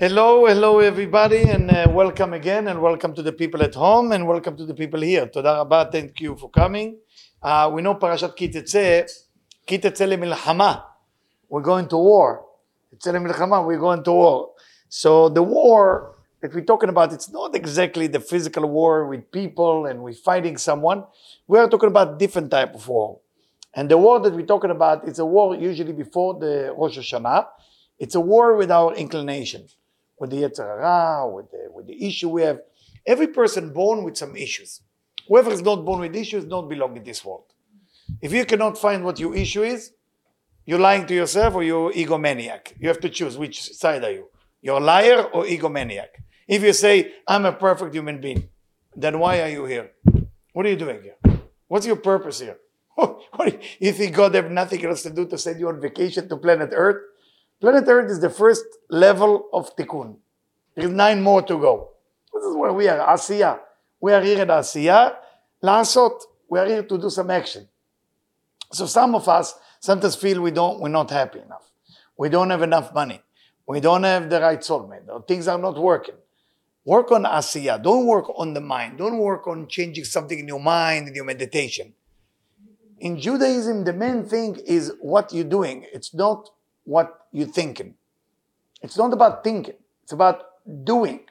Hello, hello everybody, and uh, welcome again, and welcome to the people at home, and welcome to the people here. תודה רבה, thank you for coming. Uh, we know פרשת כי תצא, כי תצא למלחמה. We're going to war. תצא למלחמה, we're going to war. So the war that we're talking about, it's not exactly the physical war with people and we're fighting someone. We are talking about different type of war. And the war that we're talking about is a war usually before the Rosh Hashanah. It's a war with our inclination, with the Yetzer Hara, with the, with the issue we have. Every person born with some issues. Whoever is not born with issues don't belong in this world. If you cannot find what your issue is, you're lying to yourself or you're egomaniac. You have to choose which side are you. You're a liar or egomaniac. If you say, I'm a perfect human being, then why are you here? What are you doing here? What's your purpose here? You think God have nothing else to do to send you on vacation to planet Earth? Planet Earth is the first level of tikkun. There is nine more to go. This is where we are, Asiya. We are here at Asiya. Lasot, we are here to do some action. So some of us sometimes feel we don't, we're not happy enough. We don't have enough money. We don't have the right soulmate. Or things are not working. Work on Asiya. Don't work on the mind. Don't work on changing something in your mind, in your meditation. In Judaism, the main thing is what you're doing. It's not what you're thinking. It's not about thinking. It's about doing.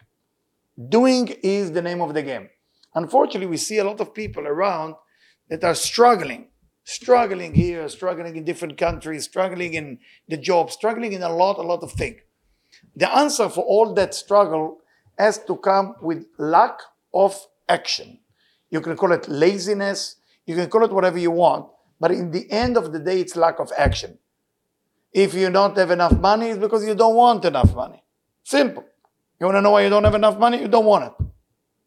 Doing is the name of the game. Unfortunately, we see a lot of people around that are struggling, struggling here, struggling in different countries, struggling in the job, struggling in a lot, a lot of things. The answer for all that struggle has to come with lack of action. You can call it laziness, you can call it whatever you want, but in the end of the day, it's lack of action. If you don't have enough money, it's because you don't want enough money. Simple. You want to know why you don't have enough money? You don't want it.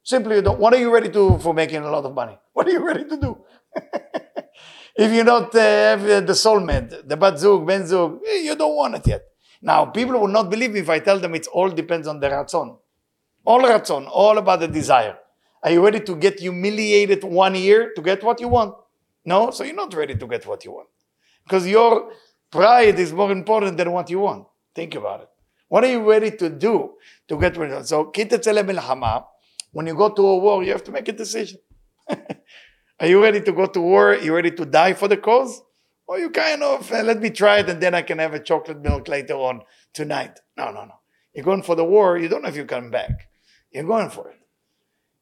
Simply, you don't. What are you ready to do for making a lot of money? What are you ready to do? if you don't uh, have uh, the soulmate, the bat zug, ben zug, eh, you don't want it yet. Now, people will not believe me if I tell them it all depends on the ratzon. All ratzon, all about the desire. Are you ready to get humiliated one year to get what you want? No, so you're not ready to get what you want. Because your pride is more important than what you want. Think about it. What are you ready to do to get rid of it? So, when you go to a war, you have to make a decision. are you ready to go to war? Are you ready to die for the cause? Or you kind of, uh, let me try it and then I can have a chocolate milk later on tonight. No, no, no. You're going for the war, you don't know if you come back. You're going for it.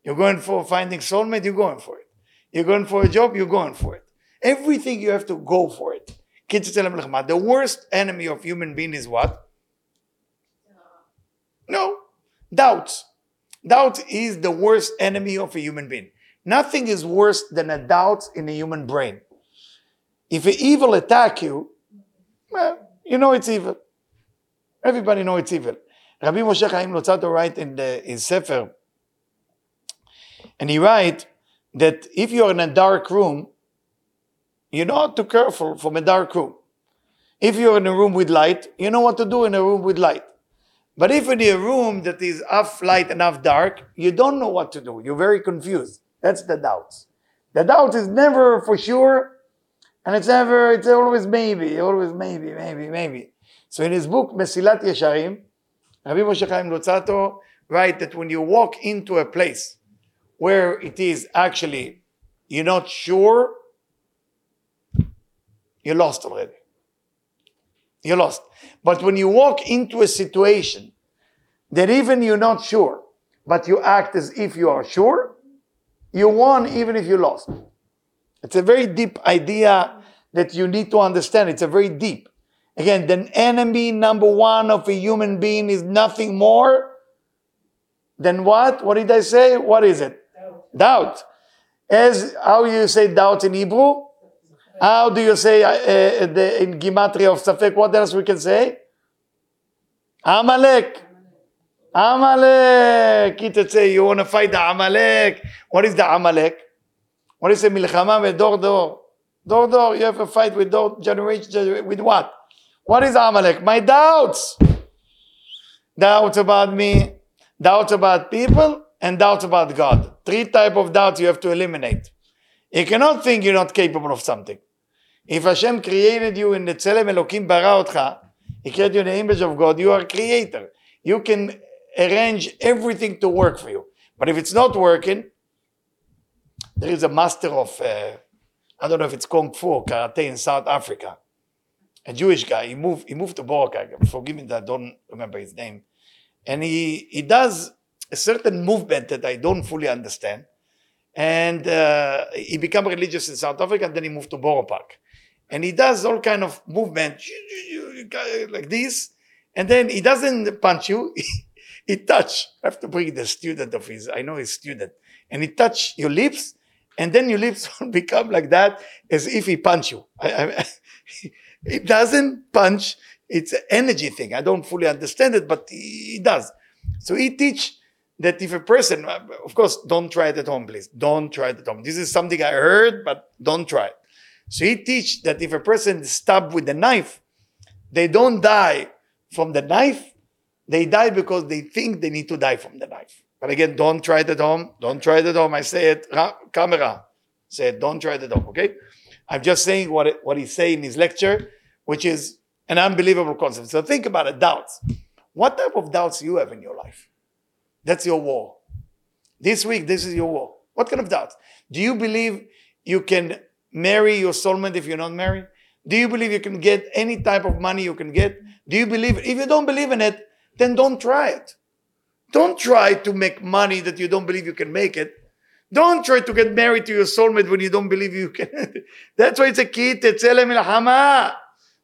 You're going for finding soulmate, you're going for it. You're going for a job, you're going for it. Everything you have to go for it. The worst enemy of human being is what? No, doubts. Doubt is the worst enemy of a human being. Nothing is worse than a doubt in a human brain. If an evil attack you, well, you know it's evil. Everybody know it's evil. Rabbi Moshe Chaim Luzzatto write in the, his Sefer, and he write that if you're in a dark room, you're not too careful from a dark room. If you're in a room with light, you know what to do in a room with light. But if in a room that is half light and half dark, you don't know what to do. You're very confused. That's the doubts. The doubt is never for sure, and it's never, it's always maybe, always maybe, maybe, maybe. So in his book, Mesilat Yesharim, Rabbi Moshe Chaim Luzzatto write that when you walk into a place where it is actually, you're not sure, you're lost already. You're lost. But when you walk into a situation that even you're not sure, but you act as if you are sure, you won even if you lost. It's a very deep idea that you need to understand. It's a very deep. Again, the enemy number one of a human being is nothing more than what? What did I say? What is it? Doubt. doubt. As how you say doubt in Hebrew? How do you say uh, uh, the, in Gematria of Safek? What else we can say? Amalek. Amalek. Ki Tetzei you want to fight the Amalek. What is the Amalek? What is the milchama with dor dor? Dor dor. You have a fight with dor generation with what? What is Amalek? My doubts. Doubts about me, doubts about people, and doubts about God. Three type of doubts you have to eliminate. You cannot think you're not capable of something. If Hashem created you in the Tzelem Elokim bara otcha, He created you in the image of God, you are creator. you can arrange everything to work for you. But if it's not working, there is a master of, uh, I don't know if it's Kung Fu or Karate in South Africa. A Jewish guy. He moved, he moved to Borough Park. Forgive me that I don't remember his name. And he, he does a certain movement that I don't fully understand. And uh, he became religious in South Africa and then he moved to Borough Park. And he does all kind of movement like this. And then he doesn't punch you. he touch. I have to bring the student of his, I know his student. And he touch your lips and then your lips will become like that as if he punch you. It doesn't punch. It's an energy thing. I don't fully understand it, but he, he does. So he teach that if a person, of course, don't try it at home, please. Don't try it at home. This is something I heard, but don't try it. So he teach that if a person is stabbed with a knife, they don't die from the knife. They die because they think they need to die from the knife. But again, don't try it at home. Don't try it at home. I say it, camera. Say it, don't try it at home, okay? I'm just saying what, it, what he's saying in his lecture, which is an unbelievable concept. So think about it, doubts. What type of doubts do you have in your life? That's your war. This week, this is your war. What kind of doubts? Do you believe you can marry your soulmate if you're not married? Do you believe you can get any type of money you can get? Do you believe? If you don't believe in it, then don't try it. Don't try to make money that you don't believe you can make it. Don't try to get married to your soulmate when you don't believe you can. That's why it's a key. Tetzele milchama.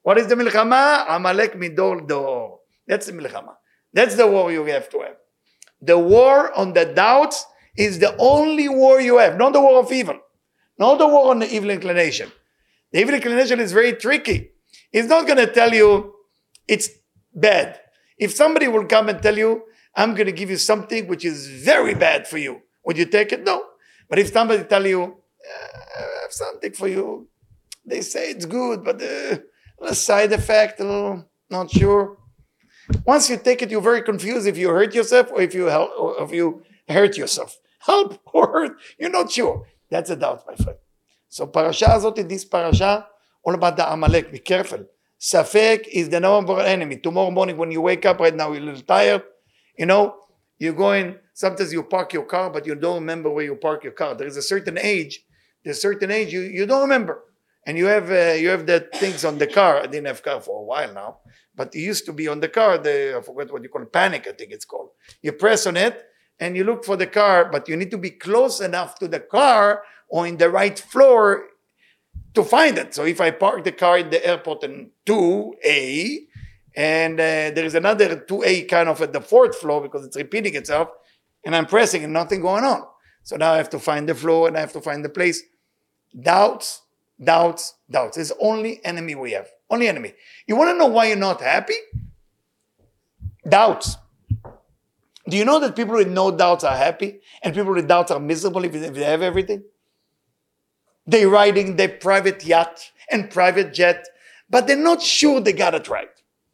What is the milchama? Amalek midor dor. That's the milchama. That's the war you have to have. The war on the doubts is the only war you have, not the war of evil, not the war on the evil inclination. The evil inclination is very tricky. It's not going to tell you it's bad. If somebody will come and tell you, I'm going to give you something which is very bad for you. Would you take it? No. But if somebody tell you, uh, I have something for you, they say it's good, but a side effect, a little, not sure. Once you take it, you're very confused if you hurt yourself or if you help, or if you hurt yourself. Help or hurt, you're not sure. That's a doubt, my friend. So parasha azot, this parasha, all about the Amalek. Be careful. Safek is the number one enemy. Tomorrow morning when you wake up, right now you're a little tired, you know, you're going, sometimes you park your car, but you don't remember where you park your car. There is a certain age, there's a certain age you, you don't remember. And you have uh, you have that things on the car. I didn't have car for a while now, but it used to be on the car. The I forget what you call it, panic. I think it's called. You press on it and you look for the car, but you need to be close enough to the car or in the right floor to find it. So if I park the car in the airport in 2A, and uh, there is another 2A kind of at the fourth floor because it's repeating itself, and I'm pressing and nothing going on. So now I have to find the floor and I have to find the place. Doubts, doubts, doubts. It's only enemy we have. Only enemy. You want to know why you're not happy? Doubts. Do you know that people with no doubts are happy and people with doubts are miserable if they have everything? They're riding their private yacht and private jet, but they're not sure they got it right.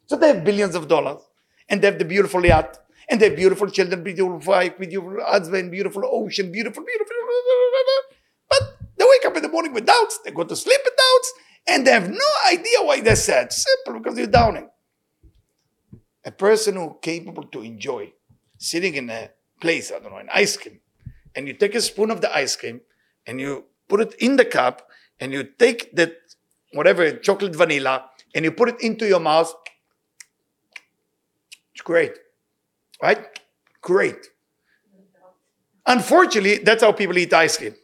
So they have billions of dollars and they have the beautiful yacht and they have beautiful children, beautiful wife, beautiful husband, beautiful ocean, beautiful, beautiful. But they wake up in the morning with doubts. They go to sleep with doubts and they have no idea why they're sad. Simple, because they're downing. A person who capable to enjoy sitting in a place, I don't know, an ice cream, and you take a spoon of the ice cream and you put it in the cup and you take that whatever chocolate vanilla and you put it into your mouth. It's great right? Great. Unfortunately that's how people eat ice cream.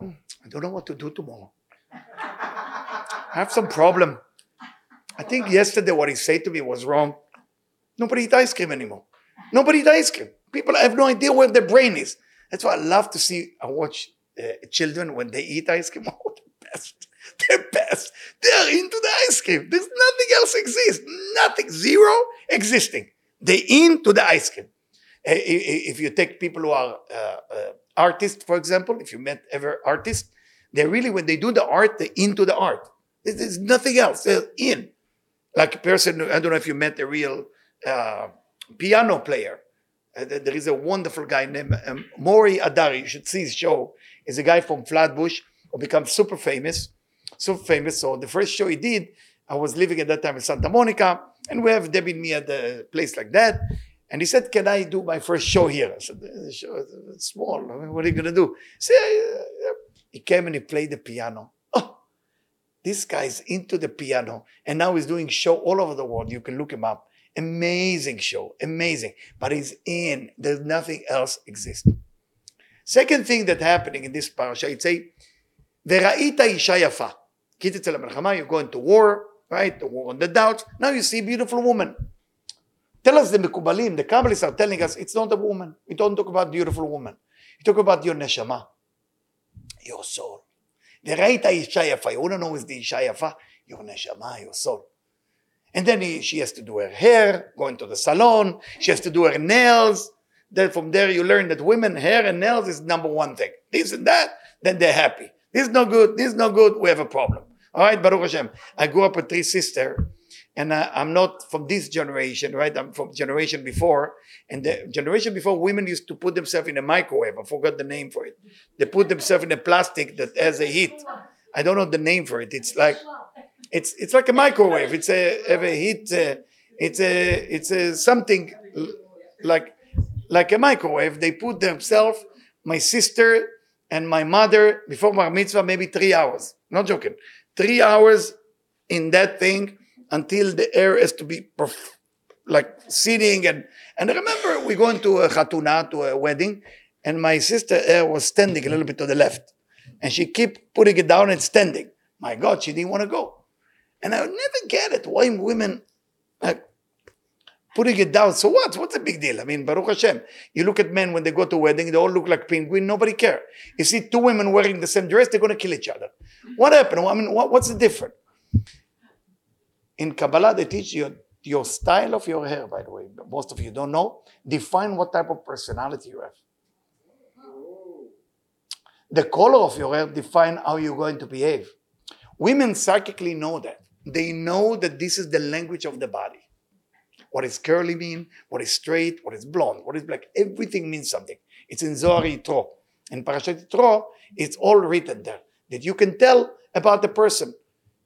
I don't know what to do tomorrow. I have some problem. I think yesterday what he said to me was wrong. Nobody eat ice cream anymore nobody cream people have no idea where their brain is that's why i love to see i watch uh, children when they eat ice cream. Oh, the best. The best. They're into the ice cream. There's nothing else exists. Nothing. Zero existing. They into the ice cream. Uh, if you take people who are uh, uh, artists, for example, if you met ever artists, they really, when they do the art, they're into the art. There's nothing else. They're in. Like a person, I don't know if you met a real uh, piano player. Uh, there is a wonderful guy named um, Maury Adari. You should see his show is a guy from Flatbush who became super famous, super famous. So the first show he did, I was living at that time in Santa Monica, And we have Debbie and me at the place like that. And he said, Can I do my first show here? I said, show small. I mean, what are you to do? Said, He came and he played the piano. Oh, this guy's into the piano. And now he's doing show all over the world. You can look him up. Amazing show. Amazing. But he's in. There's nothing else exists. Second thing that happening in this parasha, it say, וראית אישה יפה. כי תצא למלחמה, you go into war, right? The war on the doubts. Now you see a beautiful woman. Tell us the Mekubalim, the Kabbalists are telling us it's not a woman. We don't talk about beautiful woman. We talk about your neshama, your soul. וראית אישה יפה. You want to know is the אישה יפה? Your neshama, your soul. And then he, she has to do her hair, go into the salon. She has to do her nails. Then from there you learn that women hair and nails is number one thing. This and that, then they're happy. This is no good. This is no good. We have a problem. All right, Baruch Hashem. I grew up with three sisters, and uh, I'm not from this generation, right? I'm from generation before, and the generation before, women used to put themselves in a microwave. I forgot the name for it. They put themselves in a plastic that has a heat. I don't know the name for it. It's like it's it's like a microwave. It's a a heat. Uh, it's a it's a something like like a microwave. They put themselves. My sister and my mother before bar mitzvah maybe three hours. Not joking. Three hours in that thing until the air has to be perf- like sitting and and I remember we going to a chatuna to a wedding and my sister hair was standing a little bit to the left and she kept putting it down and standing. My God, she didn't want to go. And I would never get it. Why women like putting it down? So what? What's the big deal? I mean, Baruch Hashem. You look at men when they go to wedding, they all look like penguin. Nobody care. You see two women wearing the same dress, they're going to kill each other. What happened? I mean, what, what's the difference? In Kabbalah, they teach you your style of your hair, by the way. Most of you don't know. Define what type of personality you have. The color of your hair define how you're going to behave. Women psychically know that. They know that this is the language of the body. What is curly mean, what is straight, what is blonde, what is black. Everything means something. It's in Zohar Yitro. In Parashat Yitro, it's all written there. That you can tell about the person.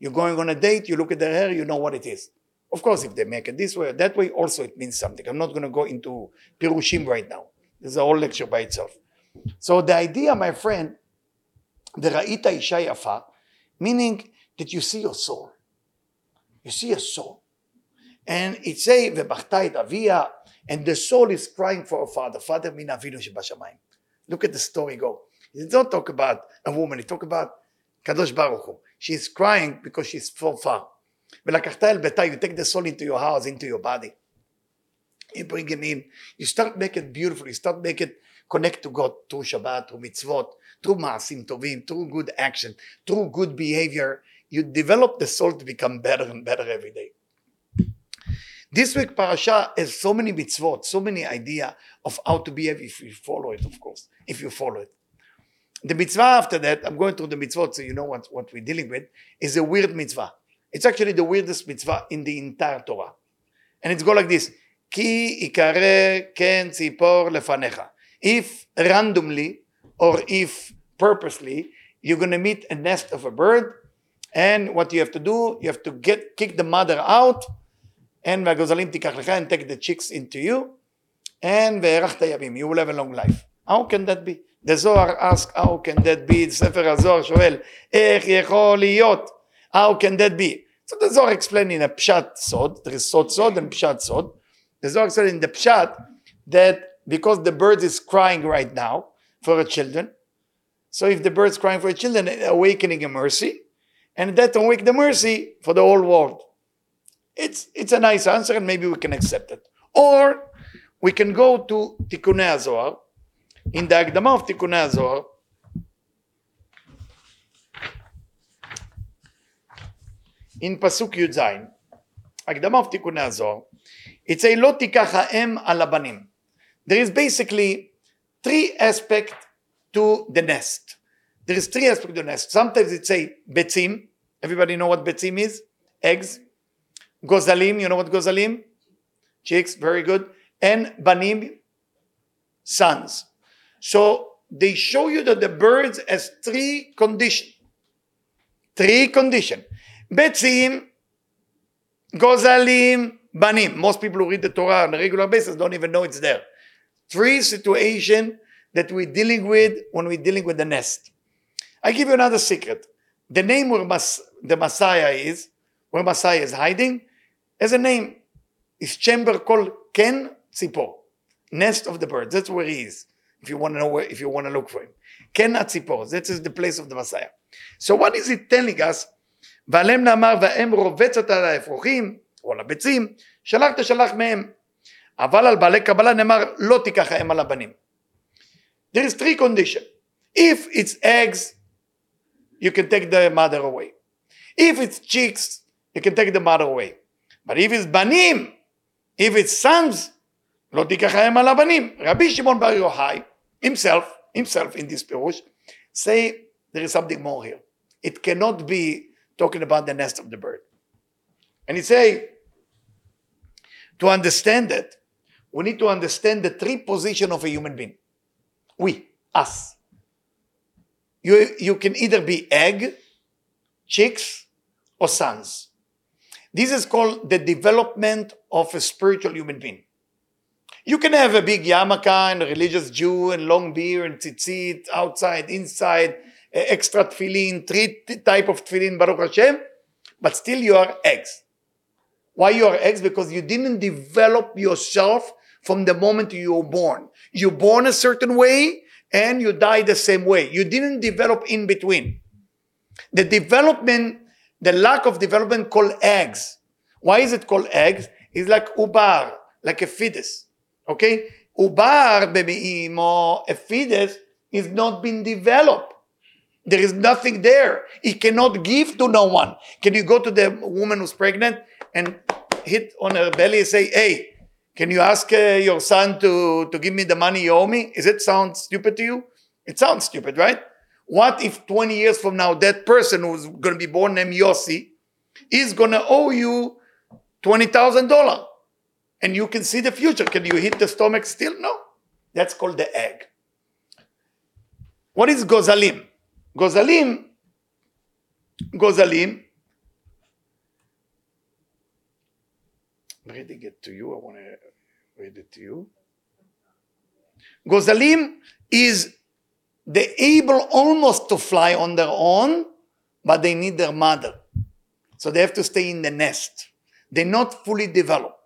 You're going on a date, you look at their hair, you know what it is. Of course, if they make it this way or that way, also it means something. I'm not going to go into Pirushim right now. There's a whole lecture by itself. So the idea, my friend, the Ra'ita Isha Yafa, meaning that you see your soul. You see a soul. And it say, ובכתה את אביה, and the soul is crying for a father. Father מן אבינו שבשמיים. Look at the story go. It don't talk about a woman, it talk about Kadosh Baruch Hu. She's crying because she's so far. ולקחת אל ביתה, you take the soul into your house, into your body. You bring it in. You start make it beautiful. You start make it connect to God through Shabbat, through mitzvot, through maasim tovim, through good action, through good behavior. you develop the soul to become better and better every day. This week parasha has so many mitzvot, so many idea of how to behave if you follow it, of course, if you follow it. The mitzvah after that, I'm going through the mitzvot so you know what, what we're dealing with, is a weird mitzvah. It's actually the weirdest mitzvah in the entire Torah. And it's go like this. Ki ikare ken tzipor lefanecha. If randomly or if purposely, you're going to meet a nest of a bird, and what you have to do, you have to get kick the mother out and והגוזלים תיקח לך and take the chicks into you and והארכת ימים, you will have a long life. How can that be? The Zohar asks, how can that be? ספר הזוהר שואל, איך יכול להיות? How can that be? So the Zohar explained in a pshat sod, there is sod sod and pshat sod. The Zohar said in the pshat that because the bird is crying right now for her children, so if the bird's crying for her children, awakening a mercy, and that will make the mercy for the whole world. It's, it's a nice answer, and maybe we can accept it. Or we can go to Tikkun Zohar, in the Agdama of Tikkun Zohar, in Pasuk Yud Zayin, Agdama of Tikkun Zohar. it says, לא תיקח alabanim. There is basically three aspects to the nest. There is three aspects of nest. Sometimes it's a betim. Everybody know what betim is? Eggs. Gozalim, you know what gozalim? Chicks, very good. And banim, sons. So they show you that the birds has three condition. Three condition. betim, gozalim, banim. Most people who read the Torah on a regular basis don't even know it's there. Three situation that we're dealing with when we're dealing with the nest. I give you another secret. The name where Mas- the Messiah is, where Messiah is hiding, has a name. His chamber called Ken Tzipor, nest of the birds. That's where he is. If you want to know where, if you want to look for him, Ken Tzipor. That is the place of the Messiah. So what is it telling us? ועליהם נאמר והאם רובצת על האפרוחים או על הביצים שלח תשלח מהם אבל על בעלי קבלה נאמר לא תיקח האם על הבנים. There is three conditions. If it's eggs, you can take the mother away. If it's chicks, you can take the mother away. But if it's banim, if it's sons, לא תיקח האם על הבנים. רבי שמעון בר יוחאי, himself, himself in this פירוש, say there is something more here. It cannot be talking about the nest of the bird. And he say, to understand that, we need to understand the three position of a human being. We, us. You, you can either be egg, chicks, or sons. This is called the development of a spiritual human being. You can have a big yarmulke and a religious Jew and long beard and tzitzit outside, inside, extra tefillin, three type of tefillin, Baruch Hashem, but still you are eggs. Why you are eggs? Because you didn't develop yourself from the moment you were born. You were born a certain way and you die the same way. You didn't develop in between. The development, the lack of development called eggs. Why is it called eggs? It's like ubar, like a fetus. Okay? Ubar, bebeimo, a fetus, is not been developed. There is nothing there. It cannot give to no one. Can you go to the woman who's pregnant and hit on her belly and say, hey, can you ask uh, your son to, to give me the money you owe me? Is it sound stupid to you? It sounds stupid, right? What if 20 years from now, that person who's going to be born named Yossi is going to owe you $20,000 and you can see the future? Can you hit the stomach still? No. That's called the egg. What is gozalim? Gozalim, gozalim, reading it to you. I want to read it to you. Gozalim is they able almost to fly on their own, but they need their mother. So they have to stay in the nest. They're not fully developed.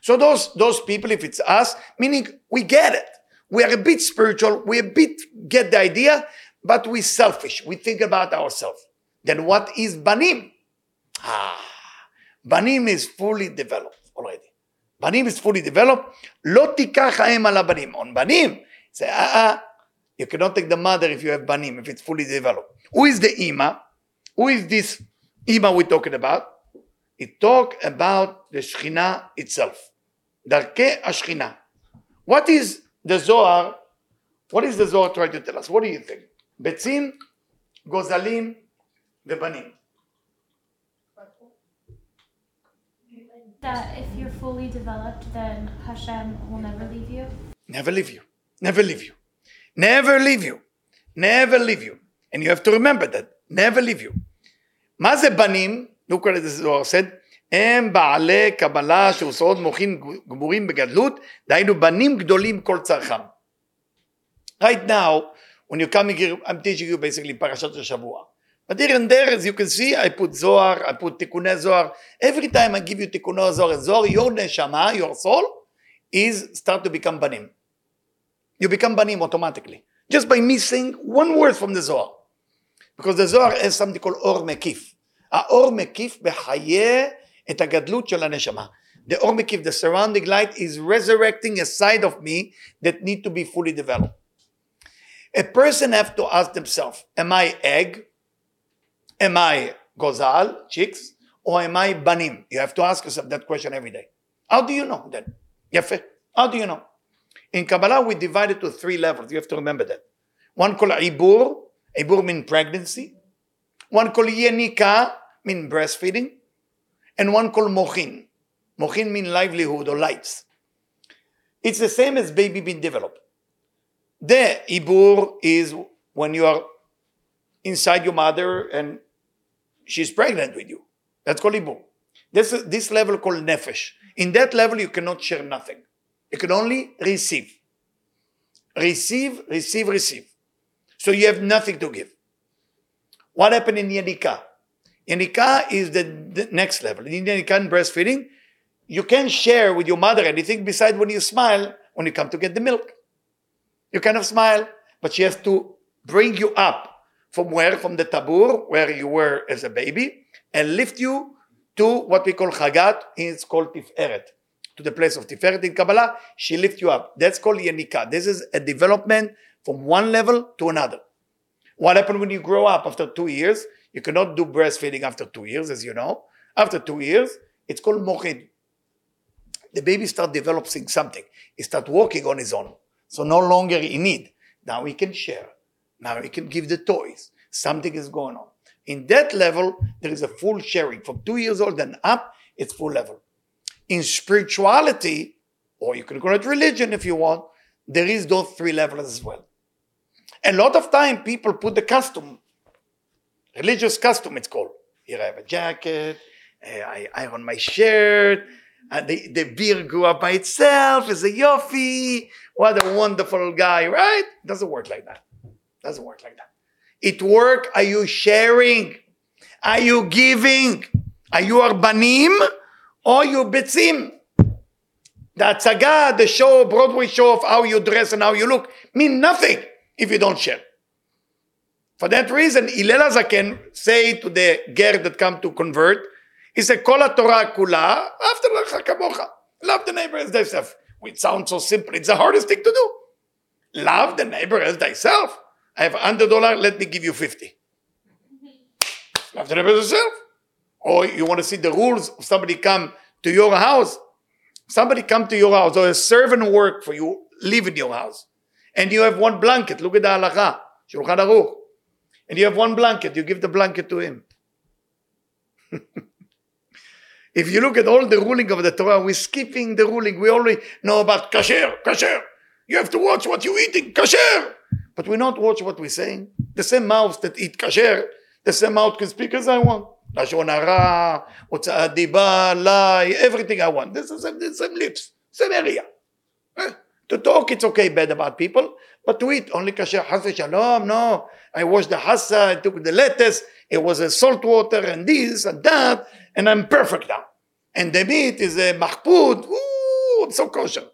So those, those people, if it's us, meaning we get it. We are a bit spiritual. We a bit get the idea, but we're selfish. We think about ourselves. Then what is banim? Ah, Banim is fully developed already. Banim is fully developed. Lo tikach ala banim. On banim, say, ah, ah, you cannot take the mother if you have banim, if it's fully developed. Who is the ima? Who is this ima we're talking about? It talk about the Shekhinah itself. Darke ashchina. What is the Zohar? What is the Zohar trying to tell us? What do you think? Betzim, Gozalim, banim That if you're fully developed, then Hashem will never leave you. Never leave you. Never leave you. Never leave you. Never leave you. And you have to remember that. Never leave you. מה זה בנים? look what the Zohar said. הם בעלי קבלה שעושות מוחין גמורים בגדלות, דהיינו בנים גדולים כל צרכם. Right now, when you're coming here, I'm teaching you basically Parashat Shavua. But here and there, as you can see, I put Zohar, I put Tikkunei Zohar. Every time I give you Tikkunei Zohar and Zohar, your neshama, your soul, is start to become banim. You become banim automatically. Just by missing one word from the Zohar. Because the Zohar has something called אור מקיף. האור מקיף בחיי את הגדלות של הנשמה. The אור מקיף, the surrounding light, is resurrecting a side of me that need to be fully developed. A person have to ask themselves, am I egg? Am I gozal, chicks? Or am I banim? You have to ask yourself that question every day. How do you know then? Yafe. How do you know? In Kabbalah, we divide it to three levels. You have to remember that. One called ibur. Ibur means pregnancy. One called yenika, mean breastfeeding. And one called mochin. Mochin mean livelihood or lights. It's the same as baby being developed. The ibur is when you are inside your mother and she's pregnant with you. That's called ibur. This is this level called nefesh. In that level, you cannot share nothing. You can only receive. Receive, receive, receive. So you have nothing to give. What happened in Yanika? Yanika is the, the next level. In Yanika and breastfeeding, you can share with your mother anything besides when you smile when you come to get the milk. You kind of smile, but she has to bring you up from where? From the tabur, where you were as a baby, and lift you to what we call chagat, it's called tiferet, to the place of tiferet in Kabbalah. She lifts you up. That's called yanika. This is a development from one level to another. What happened when you grow up after two years? You cannot do breastfeeding after two years, as you know. After two years, it's called mochin. The baby start developing something. He start walking on his own. So no longer in need. Now he can share. Now he can give the toys. Something is going on. In that level, there is a full sharing. From two years old and up, it's full level. In spirituality, or you can call it religion if you want, there is those three levels as well. A lot of time people put the custom, religious custom it's called. Here I have a jacket, eh, I iron my shirt, and the, the beer grew up by itself, it's a yofi, what a wonderful guy, right? Doesn't work like that. Doesn't work like that. It work, are you sharing? Are you giving? Are you banim or you bitzim? The atzaga, the show, Broadway show of how you dress and how you look, mean nothing if you don't share. For that reason, Hillel Zaken say to the ger that come to convert, he said, Kol Torah kula, after kamocha. Love the neighbor as thyself. It sounds so simple. It's the hardest thing to do. Love the neighbor as thyself. I have hundred dollar. Let me give you fifty. Love the neighbor as yourself. Or you want to see the rules? Somebody come to your house. Somebody come to your house, or a servant work for you, live in your house, and you have one blanket. Look at the halacha, Shulchan Aruch. And you have one blanket. You give the blanket to him. if you look at all the ruling of the Torah, we're skipping the ruling. We only know about kasher, kasher. You have to watch what you're eating, kasher. But we not watch what we're saying. The same mouths that eat kasher, the same mouth can speak as I want. Lashon hara, הוצאת דיבה, lie, everything I want. This is the same lips, same area. Eh? To talk, it's okay bad about people, but to eat, only kasher, hasa shalom, no. I washed the hasa, I took the lettuce, it was a salt water and this and that, and I'm perfect now. And the meat is a mahpud, ooh, it's so kosher.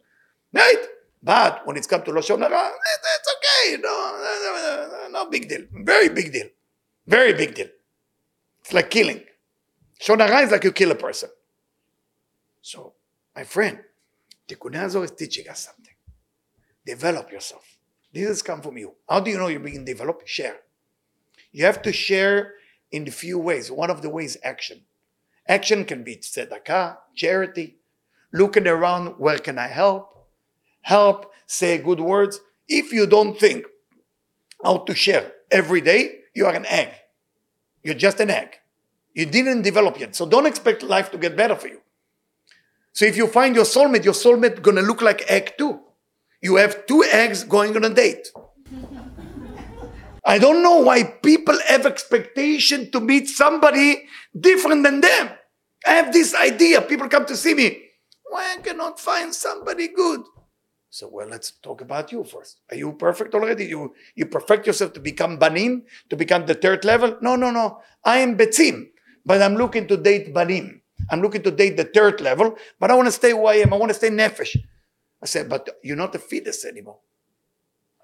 Right? But when it's come to Lashon eh, Hara, it's okay, no, no, big deal. Very big deal. Very big deal. It's like killing. Lashon Hara is like you kill a person. So, my friend, Tikkun Zohar is teaching us something. Develop yourself. This has come from you. How do you know you're being developed? Share. You have to share in a few ways. One of the ways is action. Action can be tzedakah, charity, looking around, where can I help? Help, say good words. If you don't think how to share every day, you are an egg. You're just an egg. You didn't develop yet. So don't expect life to get better for you. So if you find your soulmate, your soulmate gonna look like egg too. You have two eggs going on a date. I don't know why people have expectation to meet somebody different than them. I have this idea. People come to see me. Why I cannot find somebody good? So well, let's talk about you first. Are you perfect already? You you perfect yourself to become banim, to become the third level? No, no, no. I am betzim, but I'm looking to date banim. I'm looking to date the third level, but I want to stay who I am. I want to stay nefesh. I said, but you're not a fetus anymore.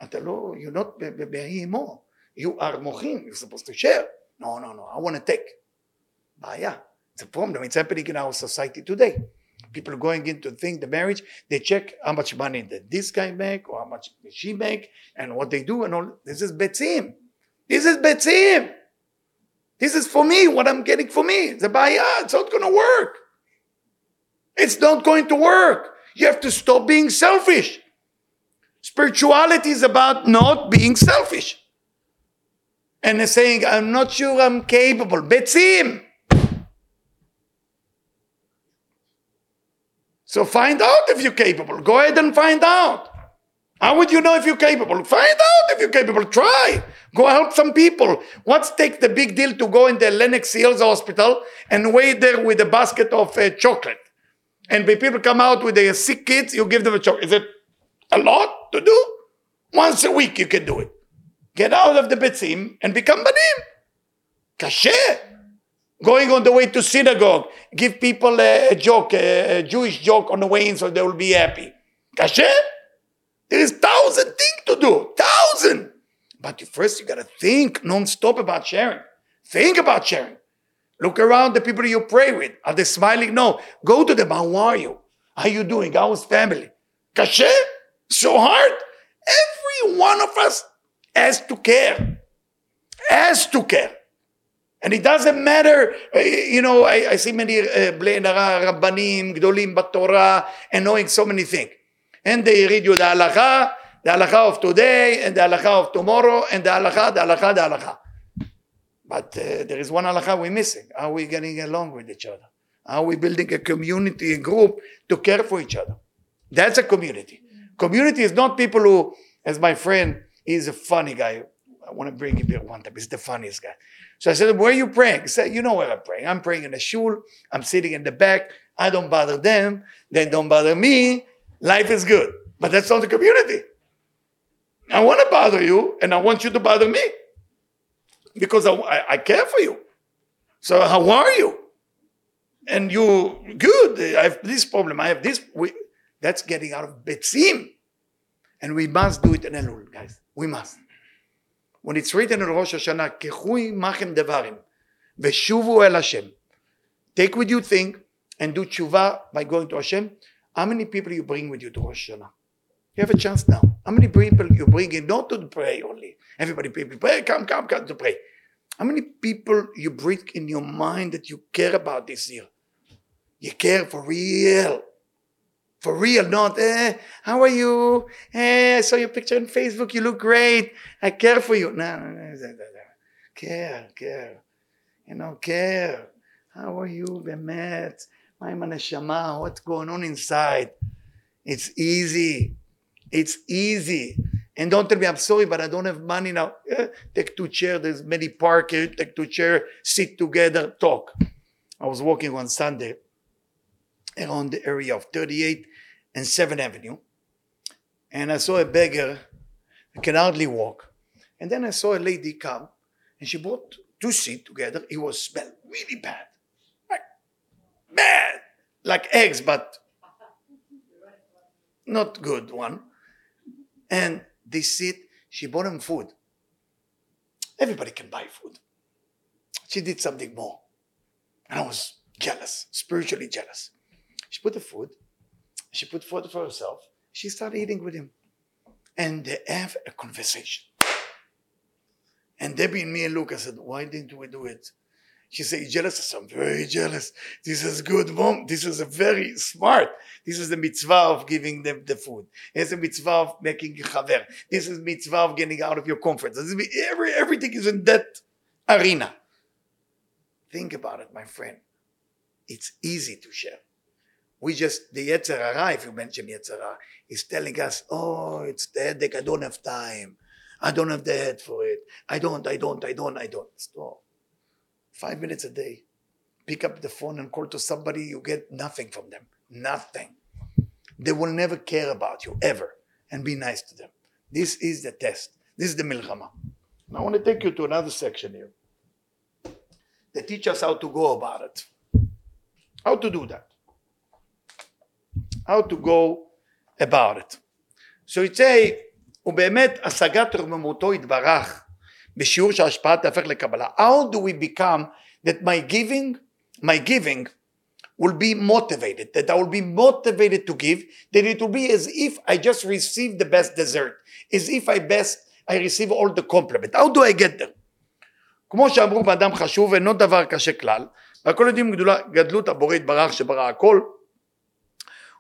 I said, no, oh, you're not behimo. You are mochim. You're supposed to share. No, no, no. I want to take. Yeah, it's a problem. It's happening in our society today. People going into think the marriage, they check how much money did this guy make or how much she make and what they do and all. This is betzim. This is betzim. This is for me, what I'm getting for me. The bayah, it's not going to work. It's not going to work. You have to stop being selfish. Spirituality is about not being selfish. And saying, I'm not sure I'm capable. Betzim. So find out if you're capable. Go ahead and find out. How would you know if you're capable? Find out if you're capable. Try. Go help some people. What's take the big deal to go in the Lenox Hills Hospital and wait there with a basket of uh, chocolate? And when people come out with their sick kids, you give them a chocolate. Is it a lot to do? Once a week you can do it. Get out of the betzim and become banim. Kasher. Going on the way to synagogue, give people a, a joke, a, a Jewish joke on the way in so they will be happy. Kasher? There is thousand things to do. Thousand. But first you gotta think non-stop about sharing. Think about sharing. Look around the people you pray with. Are they smiling? No. Go to them. How are you? How you doing? How's family? Kasher? So hard? Every one of us has to care. Has to care. And it doesn't matter, uh, you know, I, I see many rabbanim, gdolim batorah, and knowing so many things. And they read you the halacha, the halacha of today, and the halacha of tomorrow, and the halacha, the halacha, the halacha. But uh, there is one halacha we're missing. Are we getting along with each other? Are we building a community, a group to care for each other? That's a community. Community is not people who, as my friend, he's a funny guy. I want to bring him here one time. He's the funniest guy. So I said, Where are you praying? He said, You know where I'm praying. I'm praying in the shul. I'm sitting in the back. I don't bother them. They don't bother me. Life is good. But that's not the community. I want to bother you and I want you to bother me because I, I, I care for you. So, how are you? And you, good. I have this problem. I have this. We, that's getting out of Betzim. And we must do it in Elul, guys. We must. When it's written in Rosh Hashanah, Kechui machem devarim, veshuvu el Hashem. Take with you thing and do tshuva by going to Hashem. How many people you bring with you to Rosh Hashanah? You have a chance now. How many people you bring in, not to pray only. Everybody people pray, come, come, come to pray. How many people you bring in your mind that you care about this year? You care for real For real, not, eh, how are you? Eh, I saw your picture on Facebook, you look great. I care for you. No, no, no, no, no. care, care. You know, care. How are you, Bemet? מה עם הנשמה? What's going on inside? It's easy. It's easy. And don't tell me, I'm sorry, but I don't have money now. Eh, take two chairs, there's many park here, take two chairs, sit together, talk. I was walking on Sunday around the area of 38 and 7th Avenue, and I saw a beggar who can hardly walk. And then I saw a lady come, and she brought two seats together. It was smelled really bad. Like, bad. Like eggs, but not good one. And they sit, she bought them food. Everybody can buy food. She did something more. And I was jealous, spiritually jealous. She put the food, she put food for herself. She started eating with him. And they have a conversation. And Debbie and me and I said, why didn't we do it? She said, jealous? I said, I'm very jealous. This is good, mom. This is very smart. This is the mitzvah of giving them the food. It's a mitzvah of making chaver. This is mitzvah of getting out of your comfort. This is, every, everything is in that arena. Think about it, my friend. It's easy to share. We just, the Yetzer Hara, if you mention Yetzer Hara, is telling us, oh, it's the headache, I don't have time. I don't have the head for it. I don't, I don't, I don't, I don't. Stop. Five minutes a day. Pick up the phone and call to somebody, you get nothing from them. Nothing. They will never care about you, ever. And be nice to them. This is the test. This is the milchama. I want to take you to another section here. They teach us how to go about it. How to do that. How to go about it. So it say, ובאמת השגת רוממותו יתברך בשיעור שההשפעה תהפך לקבלה. How do we become that my giving, my giving will be motivated, that I will be motivated to give, that it will be as if I just received the best dessert, as if I best, I receive all the compliment. How do I get there? כמו שאמרו באדם חשוב אינו דבר קשה כלל, והכל יודעים גדולה, גדלות הבורא יתברך שברא הכל,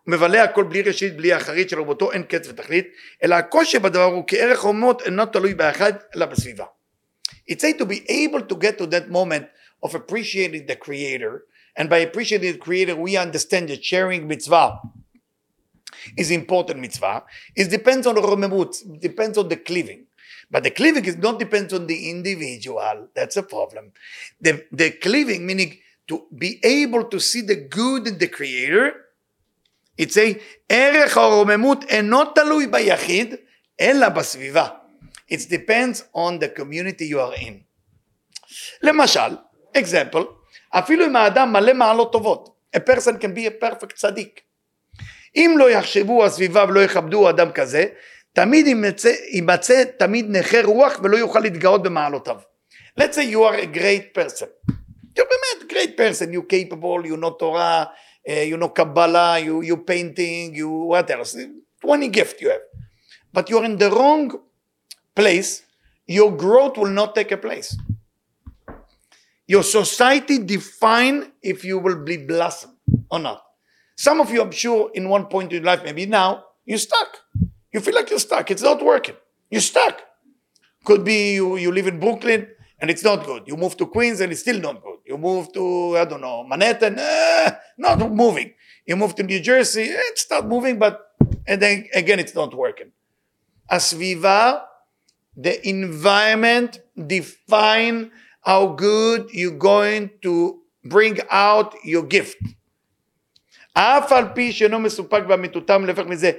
ומבלה הכל בלי ראשית בלי אחרית של רבותו אין קץ ותכלית, אלא הקושי בדבר הוא כערך אומות אינו תלוי באחד אלא בסביבה. It's say to be able to get to that moment of appreciating the creator and by appreciating the creator we understand that sharing mitzvah is important mitzvah. It depends on romemut, depends on the cleaving. But the cleaving is not depends on the individual. That's a problem. The, the cleaving, meaning to be able to see the good in the creator, a ערך הרוממות אינו תלוי ביחיד, אלא בסביבה. It depends on the community you are in. למשל, example, אפילו אם האדם מלא מעלות טובות, a person can be a perfect צדיק. אם לא יחשבו הסביבה ולא יכבדו אדם כזה, תמיד יימצא, יימצא תמיד נכה רוח ולא יוכל להתגאות במעלותיו. Let's say you are a great person. you're באמת great person, you capable, you know תורה, uh, you know Kabbalah, you, you painting, you what else, 20 gift you have. But you're in the wrong place, your growth will not take a place. Your society define if you will be blossom or not. Some of you, I'm sure, in one point in life, maybe now, you're stuck. You feel like you're stuck. It's not working. You're stuck. Could be you, you live in Brooklyn and it's not good. You move to Queens and it's still not good You move to, I don't know, Manhattan, eh, not moving. You move to New Jersey, eh, it's not moving, but and then again, it's not working. Asviva, the environment define how good you're going to bring out your gift. אף על פי שאינו מסופק באמיתותם, להפך מזה,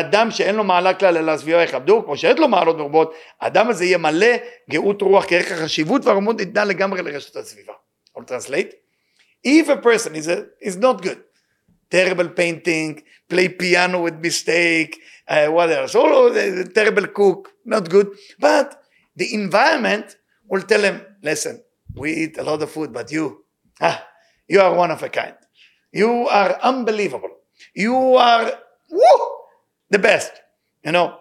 אדם שאין לו מעלה כלל אלא הסביבה יכבדו, כמו שיש לו מעלות מרובות, האדם הזה יהיה מלא גאות רוח כערך החשיבות והרמות ניתנה לגמרי לרשת הסביבה. I'll translate. If a person is, a, is not good, terrible painting, play piano with mistake, uh, what else, oh, terrible cook, not good, but the environment will tell him, listen, we eat a lot of food, but you, ah, you are one of a kind. You are unbelievable. You are, woo, the best. You know,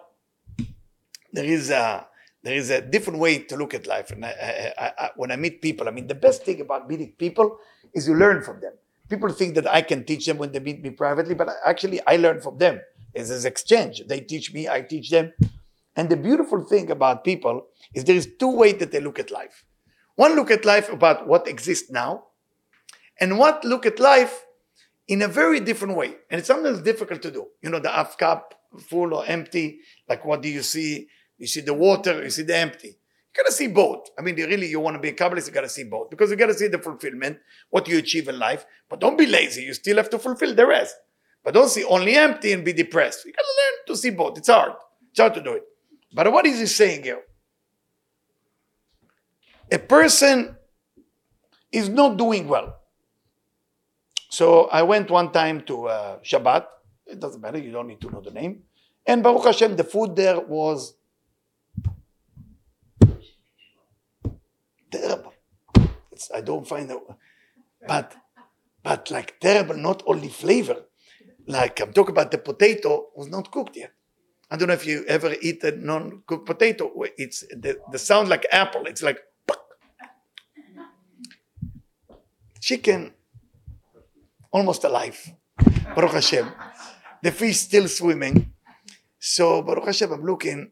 there is a there is a different way to look at life. And I, I, I, when I meet people, I mean, the best thing about meeting people is you learn from them. People think that I can teach them when they meet me privately, but actually, I learn from them. It's this exchange. They teach me, I teach them. And the beautiful thing about people is there is two ways that they look at life. One look at life about what exists now, and what look at life in a very different way. And it's sometimes difficult to do. You know, the half cup full or empty. Like what do you see? You see the water, you see the empty. You gotta see both. I mean, really, you want to be a Kabbalist, you gotta see both. Because you gotta see the fulfillment, what you achieve in life. But don't be lazy. You still have to fulfill the rest. But don't see only empty and be depressed. You gotta learn to see both. It's hard. It's hard to do it. But what is he saying here? A person is not doing well. So I went one time to uh, Shabbat. It doesn't matter, you don't need to know the name. And Baruch Hashem, the food there was terrible. It's, I don't find it, but but like terrible, not only flavor. Like I'm talking about the potato was not cooked yet. I don't know if you ever eat a non-cooked potato. It's the, the sound like apple. It's like chicken almost alive. Baruch Hashem. The fish still swimming. So Baruch Hashem, I'm looking.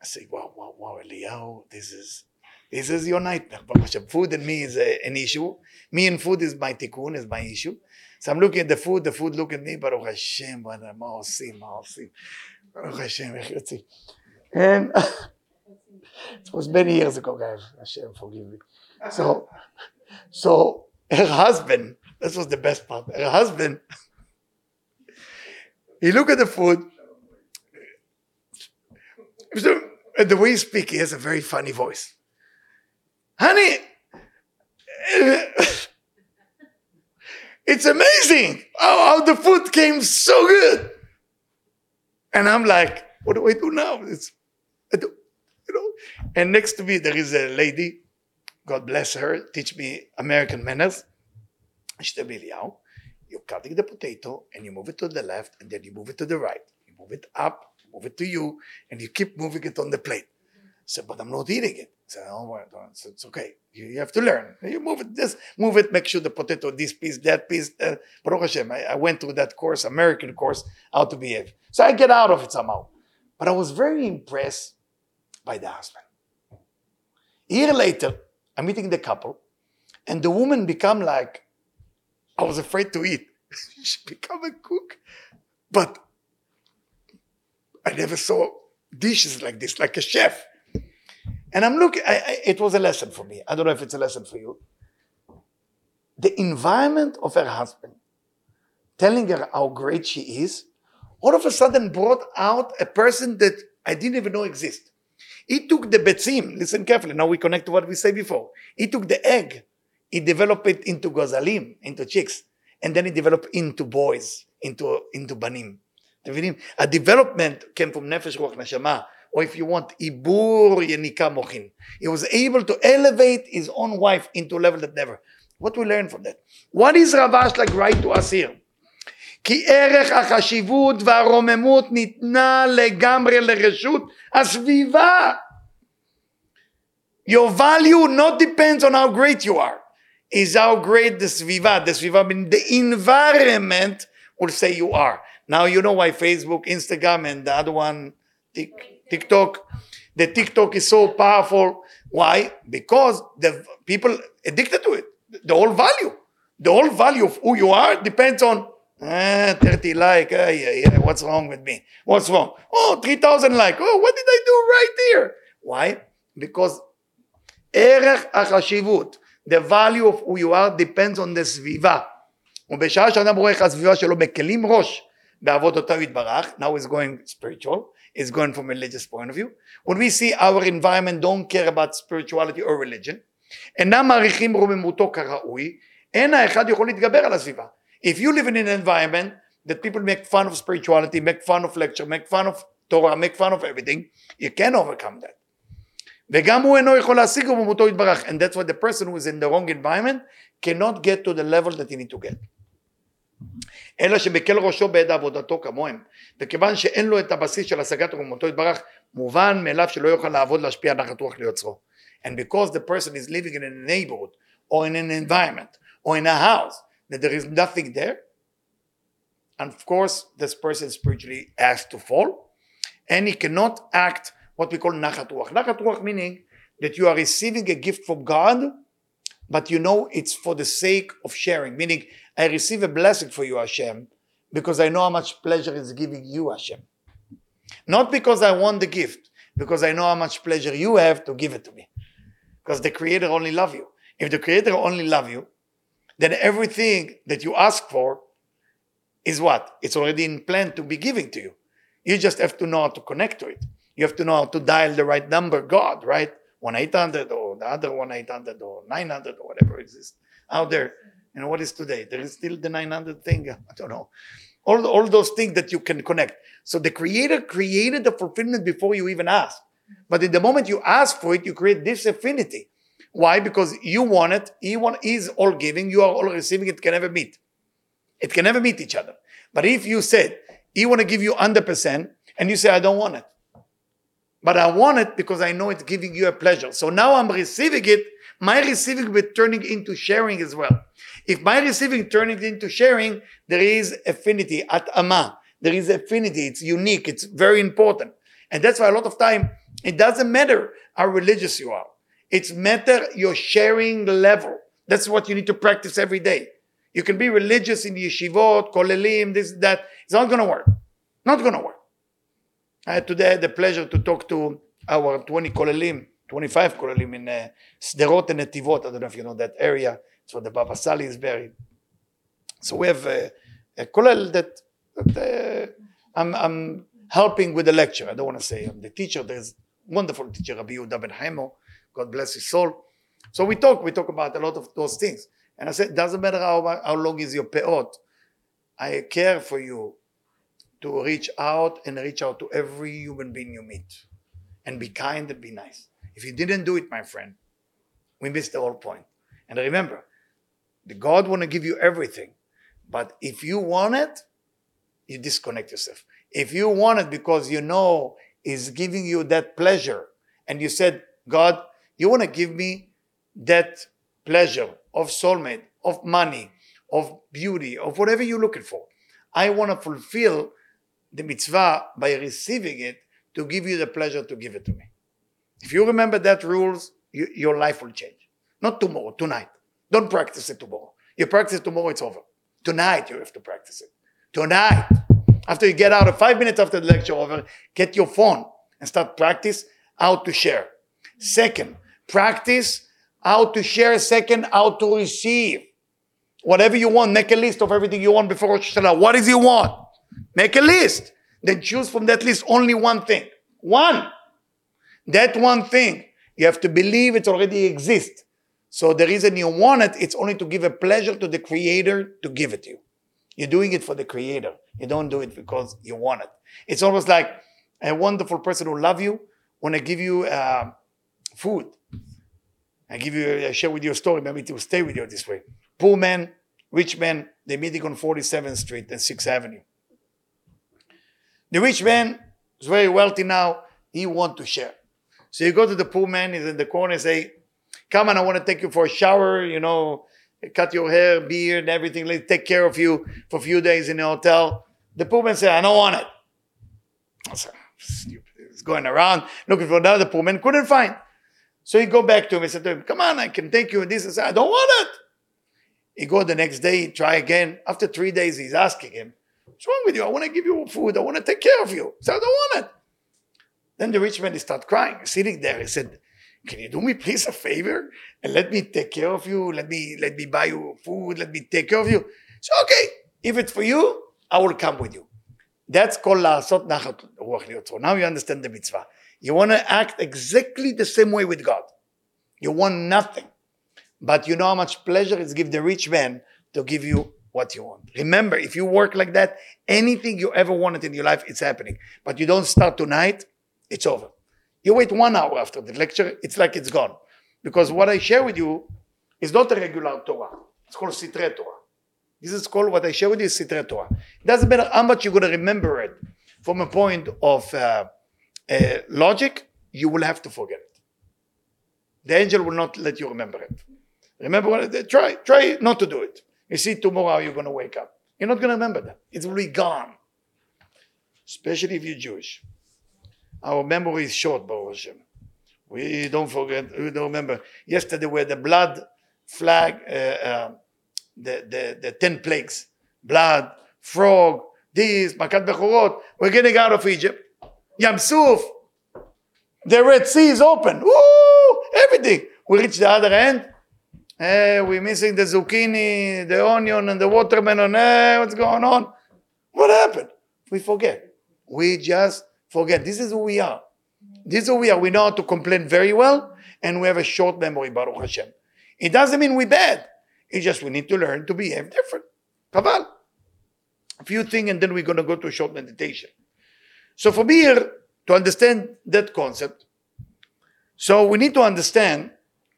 I say, wow, wow, wow, Eliyahu, this is this is your nightmare. Baruch Hashem. Food and me is a, an issue. Me and food is my tikkun, is my issue. So I'm looking at the food, the food look at me, Baruch Hashem, מה עושים, מה עושים. Baruch Hashem, איך יוצאים. And it was many years ago, guys. Hashem, forgive me. So, so her husband, this was the best part, her husband, he looked at the food, the way he speaks, he has a very funny voice. Honey, it's amazing how, how the food came so good. And I'm like, what do I do now? It's, do, you know. And next to me, there is a lady, God bless her, teach me American manners. Eliyahu, you're cutting the potato and you move it to the left and then you move it to the right. You move it up, move it to you, and you keep moving it on the plate. Said, but I'm not eating it. Said, oh, so it's okay. You, you, have to learn. You move it, this, move it, make sure the potato, this piece, that piece. Uh, Hashem, I, I went through that course, American course, how to behave. So I get out of it somehow. But I was very impressed by the husband. A year later, I'm meeting the couple, and the woman become like, I was afraid to eat. she become a cook. but I never saw dishes like this, like a chef. And I'm looking, I, I, it was a lesson for me. I don't know if it's a lesson for you. The environment of her husband, telling her how great she is, all of a sudden brought out a person that I didn't even know exist. He took the betzim, listen carefully, now we connect to what we said before. He took the egg, he developed it into Gozalim, into chicks. And then he developed into boys, into, into Banim. A development came from Nefesh Ruach Neshama, or if you want, Ibur Yenika Mochin. He was able to elevate his own wife into a level that never. What we learn from that? What is Rav Ashlag write to us here? כי ערך החשיבות והרוממות ניתנה לגמרי לרשות הסביבה. Your value not depends on how great you are is how great the סביבה, the סביבה means the environment will say you are. Now you know why Facebook, Instagram, and the other one, TikTok, the TikTok is so powerful. Why? Because the people addicted to it. The whole value, the whole value of who you are depends on Eh, 30 like, uh, yeah, yeah, what's wrong with me? What's wrong? Oh, 3,000 like. Oh, what did I do right here? Why? Because ערך החשיבות, the value of who you are depends on the סביבה. ובשעה שאדם רואה איך הסביבה שלו מקלים ראש בעבודותיו יתברך, now he's going spiritual, he's going from a religious point of view. When we see our environment don't care about spirituality or religion, אינם מעריכים רוממותו כראוי, אין האחד יכול להתגבר על הסביבה. If you live in an environment that people make fun of spirituality, make fun of lecture, make fun of Torah, make fun of everything, you can overcome that. וגם הוא אינו יכול להשיג ובמותו יתברך. And that's why the person who is in the wrong environment cannot get to the level that he need to get. אלא שבקל ראשו ביד עבודתו כמוהם, וכיוון שאין לו את הבסיס של השגת רוממותו יתברך, מובן מאליו שלא יוכל לעבוד להשפיע נחת רוח ליוצרו. And because the person is living in a neighborhood, or in an environment, or in a house, that there is nothing there. And of course, this person spiritually has to fall, and he cannot act what we call nachat ruach. Nachat ruach meaning that you are receiving a gift from God, but you know it's for the sake of sharing. Meaning, I receive a blessing for you, Hashem, because I know how much pleasure it's giving you, Hashem. Not because I want the gift, because I know how much pleasure you have to give it to me. Because the Creator only love you. If the Creator only love you, then everything that you ask for is what? It's already in plan to be given to you. You just have to know how to connect to it. You have to know how to dial the right number, God, right? 1 800 or the other 1 800 or 900 or whatever exists out there. You know, what is today? There is still the 900 thing. I don't know. All, all those things that you can connect. So the Creator created the fulfillment before you even ask. But in the moment you ask for it, you create this affinity. Why? Because you want it, he want, he's all giving, you are all receiving, it can never meet. It can never meet each other. But if you said, he want to give you 100%, and you say, I don't want it. But I want it because I know it's giving you a pleasure. So now I'm receiving it, my receiving will turning into sharing as well. If my receiving turning into sharing, there is affinity at ama. There is affinity. It's unique. It's very important. And that's why a lot of time, it doesn't matter how religious you are. It's matter your sharing level. That's what you need to practice every day. You can be religious in yeshivot, kolelim, this, that. It's not going to work. Not going to work. I had today the pleasure to talk to our 20 kolelim, 25 kolelim in uh, Sderot and Netivot. I don't know if you know that area. It's where the Baba Sali is buried. So we have uh, a kolel that, that uh, I'm, I'm helping with the lecture. I don't want to say I'm the teacher. There's wonderful teacher, Rabbi Yehuda Ben Haimo, God bless his soul. So we talk, we talk about a lot of those things. And I said, doesn't matter how, how long is your peot. I care for you to reach out and reach out to every human being you meet. And be kind and be nice. If you didn't do it, my friend, we missed the whole point. And remember, the God want to give you everything. But if you want it, you disconnect yourself. If you want it because you know is giving you that pleasure, and you said, God, you want to give me that pleasure of soulmate, of money, of beauty, of whatever you're looking for. I want to fulfill the mitzvah by receiving it to give you the pleasure to give it to me. If you remember that rules, you, your life will change. Not tomorrow, tonight. Don't practice it tomorrow. You practice it tomorrow, it's over. Tonight you have to practice it. Tonight. after you get out of five minutes after the lecture over, get your phone and start practice how to share. Second, practice how to share. Second, how to receive. Whatever you want, make a list of everything you want before Rosh Hashanah. What is you want? Make a list. Then choose from that list only one thing. One. That one thing, you have to believe it already exists. So the reason you want it, it's only to give a pleasure to the creator to give it to you. You're doing it for the creator. You don't do it because you want it. It's almost like a wonderful person who love you when I give you uh, food. I give you, I share with you a story, maybe to stay with you this way. Poor man, rich man, they're meeting on 47th Street and 6th Avenue. The rich man is very wealthy now. He want to share. So you go to the poor man, he's in the corner, say, come on, I want to take you for a shower, you know, cut your hair, beard, everything. Let's take care of you for a few days in the hotel. The poor man said, I don't want it. I said, stupid. He's going around looking for another poor man, couldn't find. So he go back to him and said to him, come on, I can take you and this. I said, I don't want it. He go the next day, try again. After three days, he's asking him, what's wrong with you? I want to give you food. I want to take care of you. He said, I don't want it. Then the rich man, he start crying, sitting there. He said, can you do me please a favor and let me take care of you? Let me let me buy you food. Let me take care of you. So okay, if it's for you, I will come with you. That's called לעשות נחת רוח ליוצרו. Now you understand the mitzvah. You want to act exactly the same way with God. You want nothing. But you know how much pleasure it's give the rich man to give you what you want. Remember, if you work like that, anything you ever wanted in your life, it's happening. But you don't start tonight, it's over. You wait one hour after the lecture, it's like it's gone. Because what I share with you is not a regular Torah. It's called Sitre Torah. This is called what I share with you is Sitre Torah. It doesn't matter how much you're going to remember it from a point of uh, uh, logic, you will have to forget it. The angel will not let you remember it. Remember what? Try, try not to do it. You see tomorrow you're going to wake up. You're not going to remember that. It will be gone. Especially if you're Jewish. Our memory is short, Baruch Hashem. We don't forget, we don't remember. Yesterday were the blood flag, uh, uh, the, the, the 10 plagues. Blood, frog, this, Makat Bechorot. We're getting out of Egypt. Yam Suf. The Red Sea is open. Woo! Everything. We reach the other end. Eh, hey, we're missing the zucchini, the onion, and the watermelon. Hey, what's going on? What happened? We forget. We just forget. This is who we are. This is who we are. We know how to complain very well, and we have a short memory, Baruch Hashem. It doesn't mean we're bad. It's just we need to learn to behave different. Kaval. A few things, and then we're going to go to a short meditation. So from here, to understand that concept, so we need to understand,